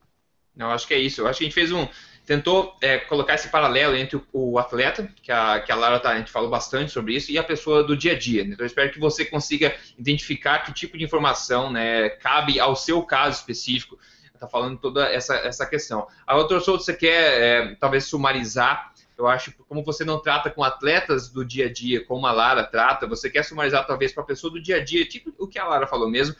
S2: Não, acho que é isso. Eu acho que a gente fez um. Tentou é, colocar esse paralelo entre o, o atleta, que a, que a Lara tá, a gente falou bastante sobre isso, e a pessoa do dia a dia. Então, eu espero que você consiga identificar que tipo de informação né, cabe ao seu caso específico. Está falando toda essa, essa questão. A doutora Souto, você quer é, talvez sumarizar? Eu acho que como você não trata com atletas do dia a dia, como a Lara trata, você quer sumarizar talvez para a pessoa do dia a dia, tipo o que a Lara falou mesmo,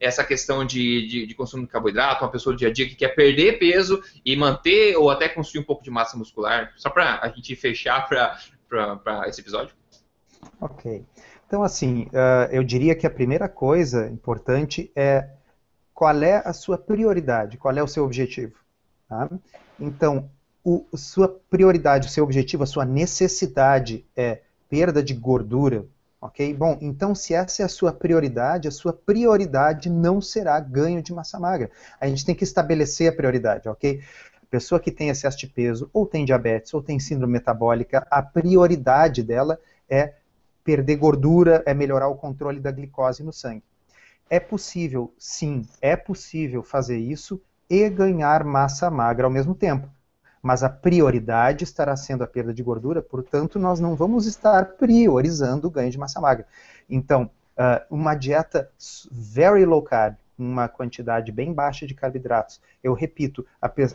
S2: essa questão de, de, de, consumo de carboidrato, uma pessoa do dia a dia que quer perder peso e manter ou até construir um pouco de massa muscular, só para a gente fechar para esse episódio?
S3: Ok. Então, assim, uh, eu diria que a primeira coisa importante é qual é a sua prioridade, qual é o seu objetivo. Tá? Então, o, sua prioridade, o seu objetivo, a sua necessidade é perda de gordura, Ok? Bom, então se essa é a sua prioridade, a sua prioridade não será ganho de massa magra. A gente tem que estabelecer a prioridade, ok? Pessoa que tem excesso de peso, ou tem diabetes, ou tem síndrome metabólica, a prioridade dela é perder gordura, é melhorar o controle da glicose no sangue. É possível, sim, é possível fazer isso e ganhar massa magra ao mesmo tempo mas a prioridade estará sendo a perda de gordura, portanto, nós não vamos estar priorizando o ganho de massa magra. Então, uh, uma dieta very low carb, uma quantidade bem baixa de carboidratos. Eu repito,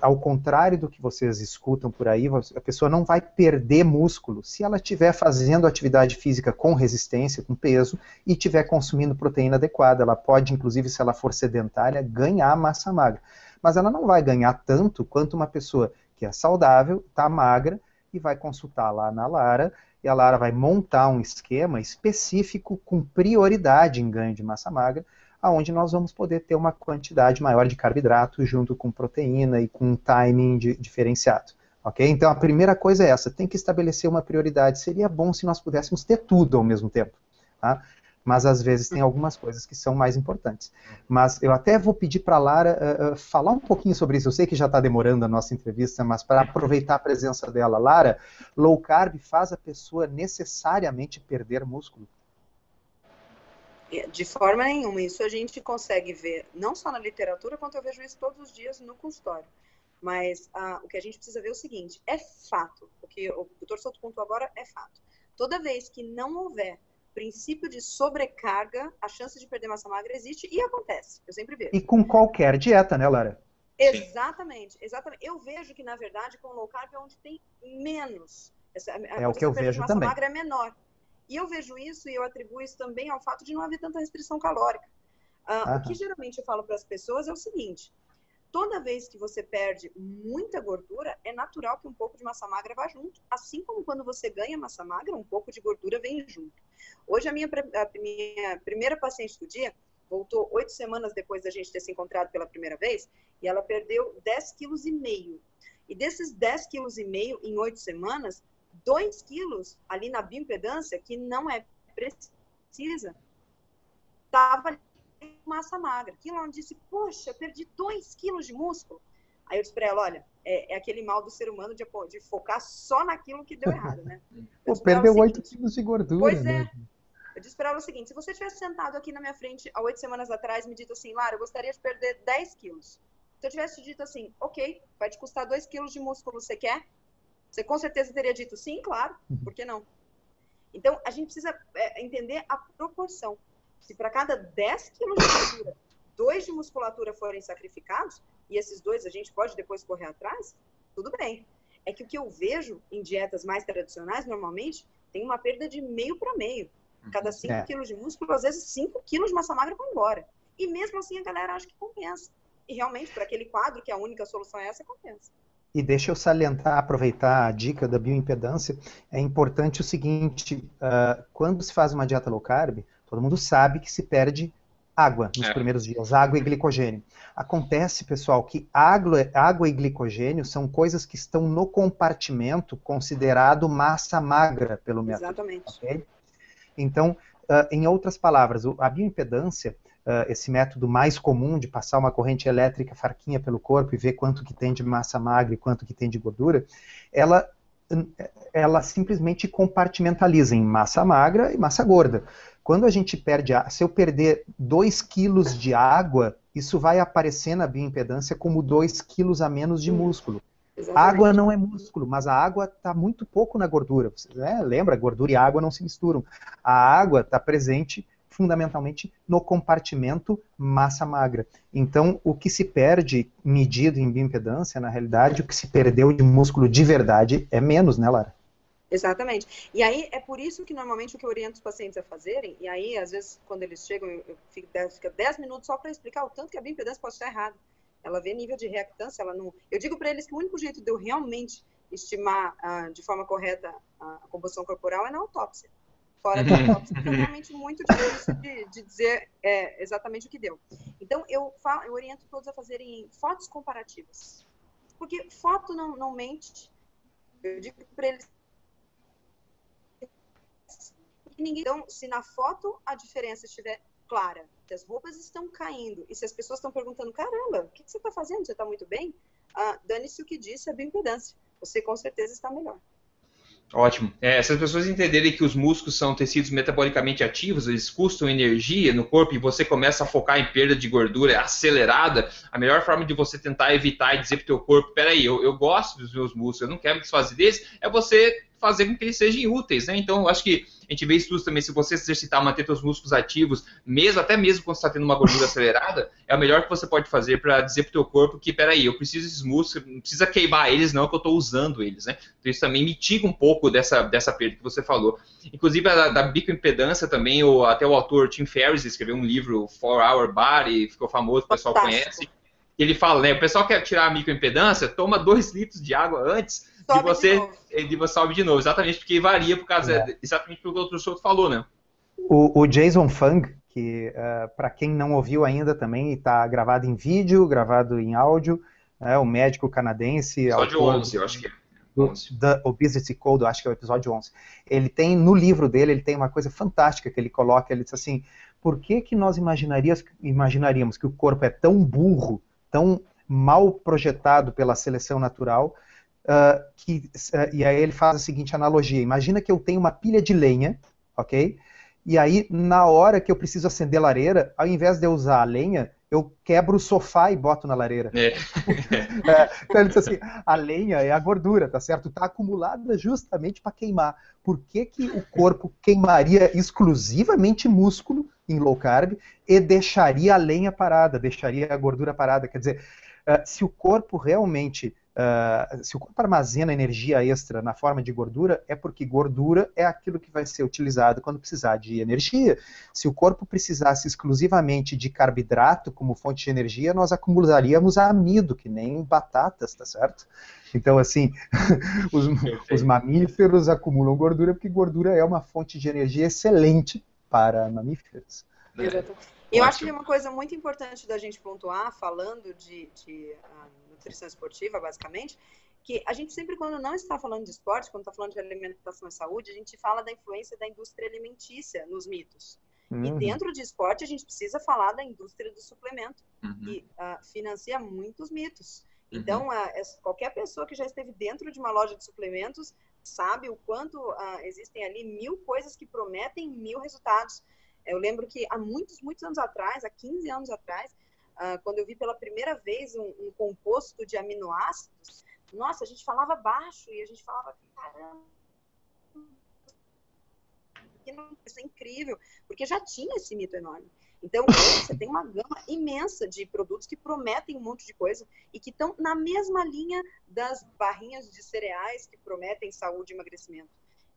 S3: ao contrário do que vocês escutam por aí, a pessoa não vai perder músculo se ela estiver fazendo atividade física com resistência, com peso, e estiver consumindo proteína adequada. Ela pode, inclusive, se ela for sedentária, ganhar massa magra. Mas ela não vai ganhar tanto quanto uma pessoa que é saudável, está magra, e vai consultar lá na Lara, e a Lara vai montar um esquema específico com prioridade em ganho de massa magra, aonde nós vamos poder ter uma quantidade maior de carboidrato junto com proteína e com um timing de, diferenciado. Ok? Então a primeira coisa é essa, tem que estabelecer uma prioridade. Seria bom se nós pudéssemos ter tudo ao mesmo tempo. Tá? Mas às vezes tem algumas coisas que são mais importantes. Mas eu até vou pedir para a Lara uh, uh, falar um pouquinho sobre isso. Eu sei que já está demorando a nossa entrevista, mas para aproveitar a presença dela. Lara, low carb faz a pessoa necessariamente perder músculo?
S4: De forma nenhuma. Isso a gente consegue ver não só na literatura, quanto eu vejo isso todos os dias no consultório. Mas uh, o que a gente precisa ver é o seguinte: é fato. O que o doutor Souto pontuou agora é fato. Toda vez que não houver princípio de sobrecarga, a chance de perder massa magra existe e acontece. Eu sempre vejo.
S3: E com qualquer dieta, né, Lara?
S4: Exatamente, exatamente. Eu vejo que, na verdade, com low carb é onde tem menos. Essa,
S3: é o que eu vejo
S4: massa
S3: também.
S4: magra é menor. E eu vejo isso e eu atribuo isso também ao fato de não haver tanta restrição calórica. Uh, o que geralmente eu falo para as pessoas é o seguinte: toda vez que você perde muita gordura, é natural que um pouco de massa magra vá junto. Assim como quando você ganha massa magra, um pouco de gordura vem junto. Hoje, a minha, a minha primeira paciente do dia voltou oito semanas depois da gente ter se encontrado pela primeira vez, e ela perdeu 10,5 kg. E desses 10,5 kg em oito semanas, 2 quilos ali na bioimpedância, que não é precisa, estava massa magra. Aquilo ela disse, poxa, perdi 2 quilos de músculo. Aí eu disse para ela, olha, é, é, aquele mal do ser humano de, de, focar só naquilo que deu errado, né?
S3: Pô, perdeu 8 quilos de gordura.
S4: Pois é. Mesmo. Eu disse para ela o seguinte, se você tivesse sentado aqui na minha frente há oito semanas atrás me dito assim, Lara, eu gostaria de perder 10 quilos. Se eu tivesse dito assim, ok, vai te custar 2 quilos de músculo, você quer? Você com certeza teria dito sim, claro, uhum. por que não? Então, a gente precisa é, entender a proporção. Se para cada 10 quilos de gordura, dois de musculatura forem sacrificados, e esses dois a gente pode depois correr atrás, tudo bem. É que o que eu vejo em dietas mais tradicionais, normalmente, tem uma perda de meio para meio. Cada 5 é. quilos de músculo, às vezes 5 quilos de massa magra vão embora. E mesmo assim a galera acha que compensa. E realmente, para aquele quadro, que a única solução é essa, compensa.
S3: E deixa eu salientar, aproveitar a dica da bioimpedância, é importante o seguinte, uh, quando se faz uma dieta low carb, todo mundo sabe que se perde água nos é. primeiros dias, água e glicogênio. Acontece, pessoal, que água, água e glicogênio são coisas que estão no compartimento considerado massa magra pelo método.
S4: Exatamente.
S3: Okay? Então, uh, em outras palavras, a bioimpedância uh, esse método mais comum de passar uma corrente elétrica farquinha pelo corpo e ver quanto que tem de massa magra e quanto que tem de gordura, ela, ela simplesmente compartimentaliza em massa magra e massa gorda. Quando a gente perde, se eu perder 2 quilos de água, isso vai aparecer na bioimpedância como 2 quilos a menos de músculo. Exatamente. Água não é músculo, mas a água está muito pouco na gordura. Né? Lembra, gordura e água não se misturam. A água está presente fundamentalmente no compartimento massa magra. Então, o que se perde medido em bioimpedância, na realidade, o que se perdeu de músculo de verdade é menos, né, Lara?
S4: Exatamente. E aí é por isso que normalmente o que eu oriento os pacientes a fazerem, e aí às vezes quando eles chegam, eu fico 10 minutos só para explicar o tanto que a bioimpedância pode estar errada. Ela vê nível de reactância, ela não. Eu digo para eles que o único jeito de eu realmente estimar uh, de forma correta a composição corporal é na autópsia fora da autópsia, é realmente muito difícil de, de dizer é, exatamente o que deu. Então, eu, falo, eu oriento todos a fazerem fotos comparativas. Porque foto não, não mente. Eu digo para eles. Ninguém, então, se na foto a diferença estiver clara, que as roupas estão caindo, e se as pessoas estão perguntando, caramba, o que, você está fazendo? Você está muito bem? Ah, Dane-se o que disse a bioimpedância. Você com certeza está melhor.
S2: Ótimo. É, se as pessoas entenderem que os músculos são tecidos metabolicamente ativos, eles custam energia no corpo e você começa a focar em perda de gordura acelerada, a melhor forma de você tentar evitar e dizer para o teu corpo, peraí, eu, eu gosto dos meus músculos, eu não quero me desfazer deles, é você fazer com que eles sejam úteis, né? Então, eu acho que a gente vê estudos também, se você se exercitar, manter seus músculos ativos, mesmo até mesmo quando você está tendo uma gordura acelerada, é o melhor que você pode fazer para dizer para o teu corpo que, peraí, eu preciso desses músculos, não precisa queimar eles, não, que eu estou usando eles, né? Então, isso também mitiga um pouco dessa, dessa perda que você falou. Inclusive, a, da bicoimpedância também, o, até o autor Tim Ferriss escreveu um livro, For Hour Body, ficou famoso, o pessoal Fantástico. conhece. Ele fala, né, o pessoal quer tirar a microimpedância, toma 2 litros de água antes de você de, de você sobe de novo, exatamente porque varia por causa é. exatamente pelo que o outro Souto falou, né?
S3: O, o Jason Fung, que uh, é, para quem não ouviu ainda também está gravado em vídeo, gravado em áudio, é o médico canadense.
S2: Episódio 11, eu acho que é.
S3: Do, The Obesity Code, acho que é o episódio 11. Ele tem, no livro dele, ele tem uma coisa fantástica que ele coloca, ele diz assim, por que que nós imaginaríamos que o corpo é tão burro, tão mal projetado pela seleção natural, uh, que, uh, e aí ele faz a seguinte analogia: imagina que eu tenho uma pilha de lenha, ok? E aí, na hora que eu preciso acender a lareira, ao invés de eu usar a lenha, eu quebro o sofá e boto na lareira. É. é, então ele diz assim, a lenha é a gordura, tá certo? Está acumulada justamente para queimar. Por que, que o corpo queimaria exclusivamente músculo em low carb e deixaria a lenha parada, deixaria a gordura parada? Quer dizer, uh, se o corpo realmente Uh, se o corpo armazena energia extra na forma de gordura, é porque gordura é aquilo que vai ser utilizado quando precisar de energia. Se o corpo precisasse exclusivamente de carboidrato como fonte de energia, nós acumularíamos amido, que nem batatas, tá certo? Então, assim, os, os mamíferos acumulam gordura porque gordura é uma fonte de energia excelente para mamíferos.
S4: Exatamente. Eu acho que é uma coisa muito importante da gente pontuar, falando de, de uh, nutrição esportiva, basicamente, que a gente sempre, quando não está falando de esporte, quando está falando de alimentação e saúde, a gente fala da influência da indústria alimentícia nos mitos. Uhum. E dentro de esporte, a gente precisa falar da indústria do suplemento, uhum. que uh, financia muitos mitos. Uhum. Então, uh, qualquer pessoa que já esteve dentro de uma loja de suplementos sabe o quanto existem ali mil coisas que prometem mil resultados. Eu lembro que há muitos, muitos anos atrás, há 15 anos atrás, uh, quando eu vi pela primeira vez um, um, composto de aminoácidos, nossa, a gente falava baixo e a gente falava, caramba, isso é incrível, porque já tinha esse mito enorme. Então, você tem uma gama imensa de produtos que prometem um monte de coisa e que estão na mesma linha das barrinhas de cereais que prometem saúde e emagrecimento.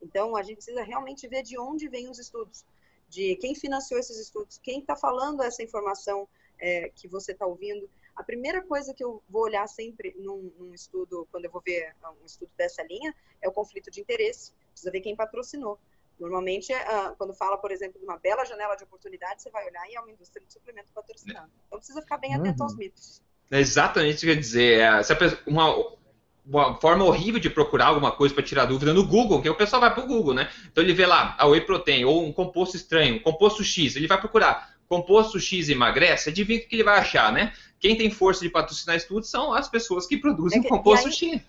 S4: Então, a gente precisa realmente ver de onde vêm os estudos de quem financiou esses estudos, quem está falando essa informação é, que você está ouvindo. A primeira coisa que eu vou olhar sempre num, num, estudo, quando eu vou ver um estudo dessa linha, é o conflito de interesse. Precisa ver quem patrocinou. Normalmente, uh, quando fala, por exemplo, de uma bela janela de oportunidade, você vai olhar e é uma indústria de suplemento patrocinando. Então, precisa ficar bem atento uhum. aos mitos.
S2: É exatamente o que eu ia dizer. É, se pessoa, uma, uma forma horrível de procurar alguma coisa para tirar dúvida no Google, que o pessoal vai para o Google, né? Então ele vê lá a whey protein ou um composto estranho, um composto X, ele vai procurar composto X emagrece, adivinha o que ele vai achar, né? Quem tem força de patrocinar estudos são as pessoas que produzem é que, composto
S4: aí,
S2: X.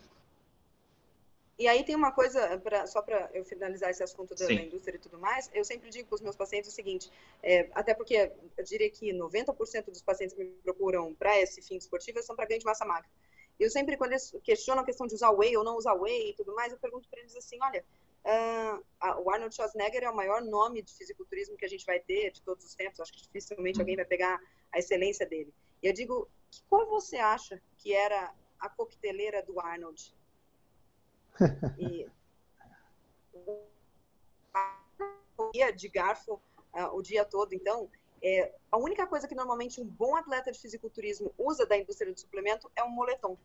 S4: E aí tem uma coisa, pra, só para eu finalizar esse assunto da, da, indústria e tudo mais, eu sempre digo para os meus pacientes o seguinte, é, até porque eu diria que 90% dos pacientes que me procuram para esse fim esportivo são para ganho de massa magra. Eu sempre, quando eles questionam a questão de usar whey ou não usar whey e tudo mais, eu pergunto para eles assim, olha, uh, o Arnold Schwarzenegger é o maior nome de fisiculturismo que a gente vai ter de todos os tempos, acho que dificilmente alguém vai pegar a excelência dele. E eu digo, que cor você acha que era a coqueteleira do Arnold? e de garfo uh, o dia todo, então é, a única coisa que normalmente um bom atleta de fisiculturismo usa da indústria do suplemento é um moletom.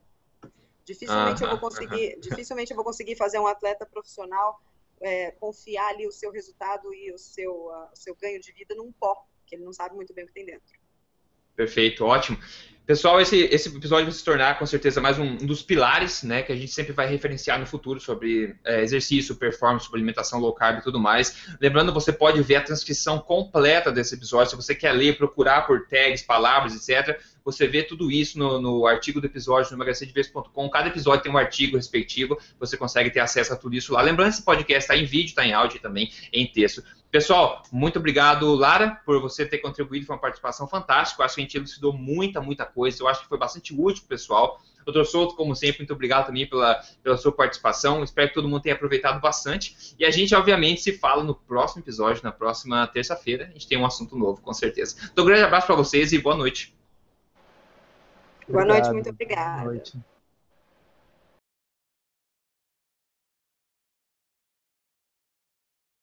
S4: Dificilmente, eu, vou conseguir, dificilmente eu vou conseguir fazer um atleta profissional é, confiar ali o seu resultado e o seu, uh, o seu ganho de vida num pó, que ele não sabe muito bem o que tem dentro.
S2: Perfeito, ótimo. Pessoal, esse, esse episódio vai se tornar com certeza mais um, um, dos pilares, né, que a gente sempre vai referenciar no futuro sobre é, exercício, performance, sobre alimentação low carb e tudo mais. Lembrando, você pode ver a transcrição completa desse episódio, se você quer ler, procurar por tags, palavras, etc. Você vê tudo isso no, no artigo do episódio no emagrecerdevez.com. Cada episódio tem um artigo respectivo, você consegue ter acesso a tudo isso lá. Lembrando, esse podcast está em vídeo, está em áudio também em texto. Pessoal, muito obrigado, Lara, por você ter contribuído com uma participação fantástica. Acho que a gente elucidou muita, muita coisa. Eu acho que foi bastante útil, pessoal. Doutor Souto, como sempre, muito obrigado também pela, pela sua participação. Espero que todo mundo tenha aproveitado bastante. E a gente, obviamente, se fala no próximo episódio, na próxima terça-feira. A gente tem um assunto novo, com certeza. Então, um grande abraço para vocês e boa noite.
S4: Boa noite, muito obrigada. Boa noite.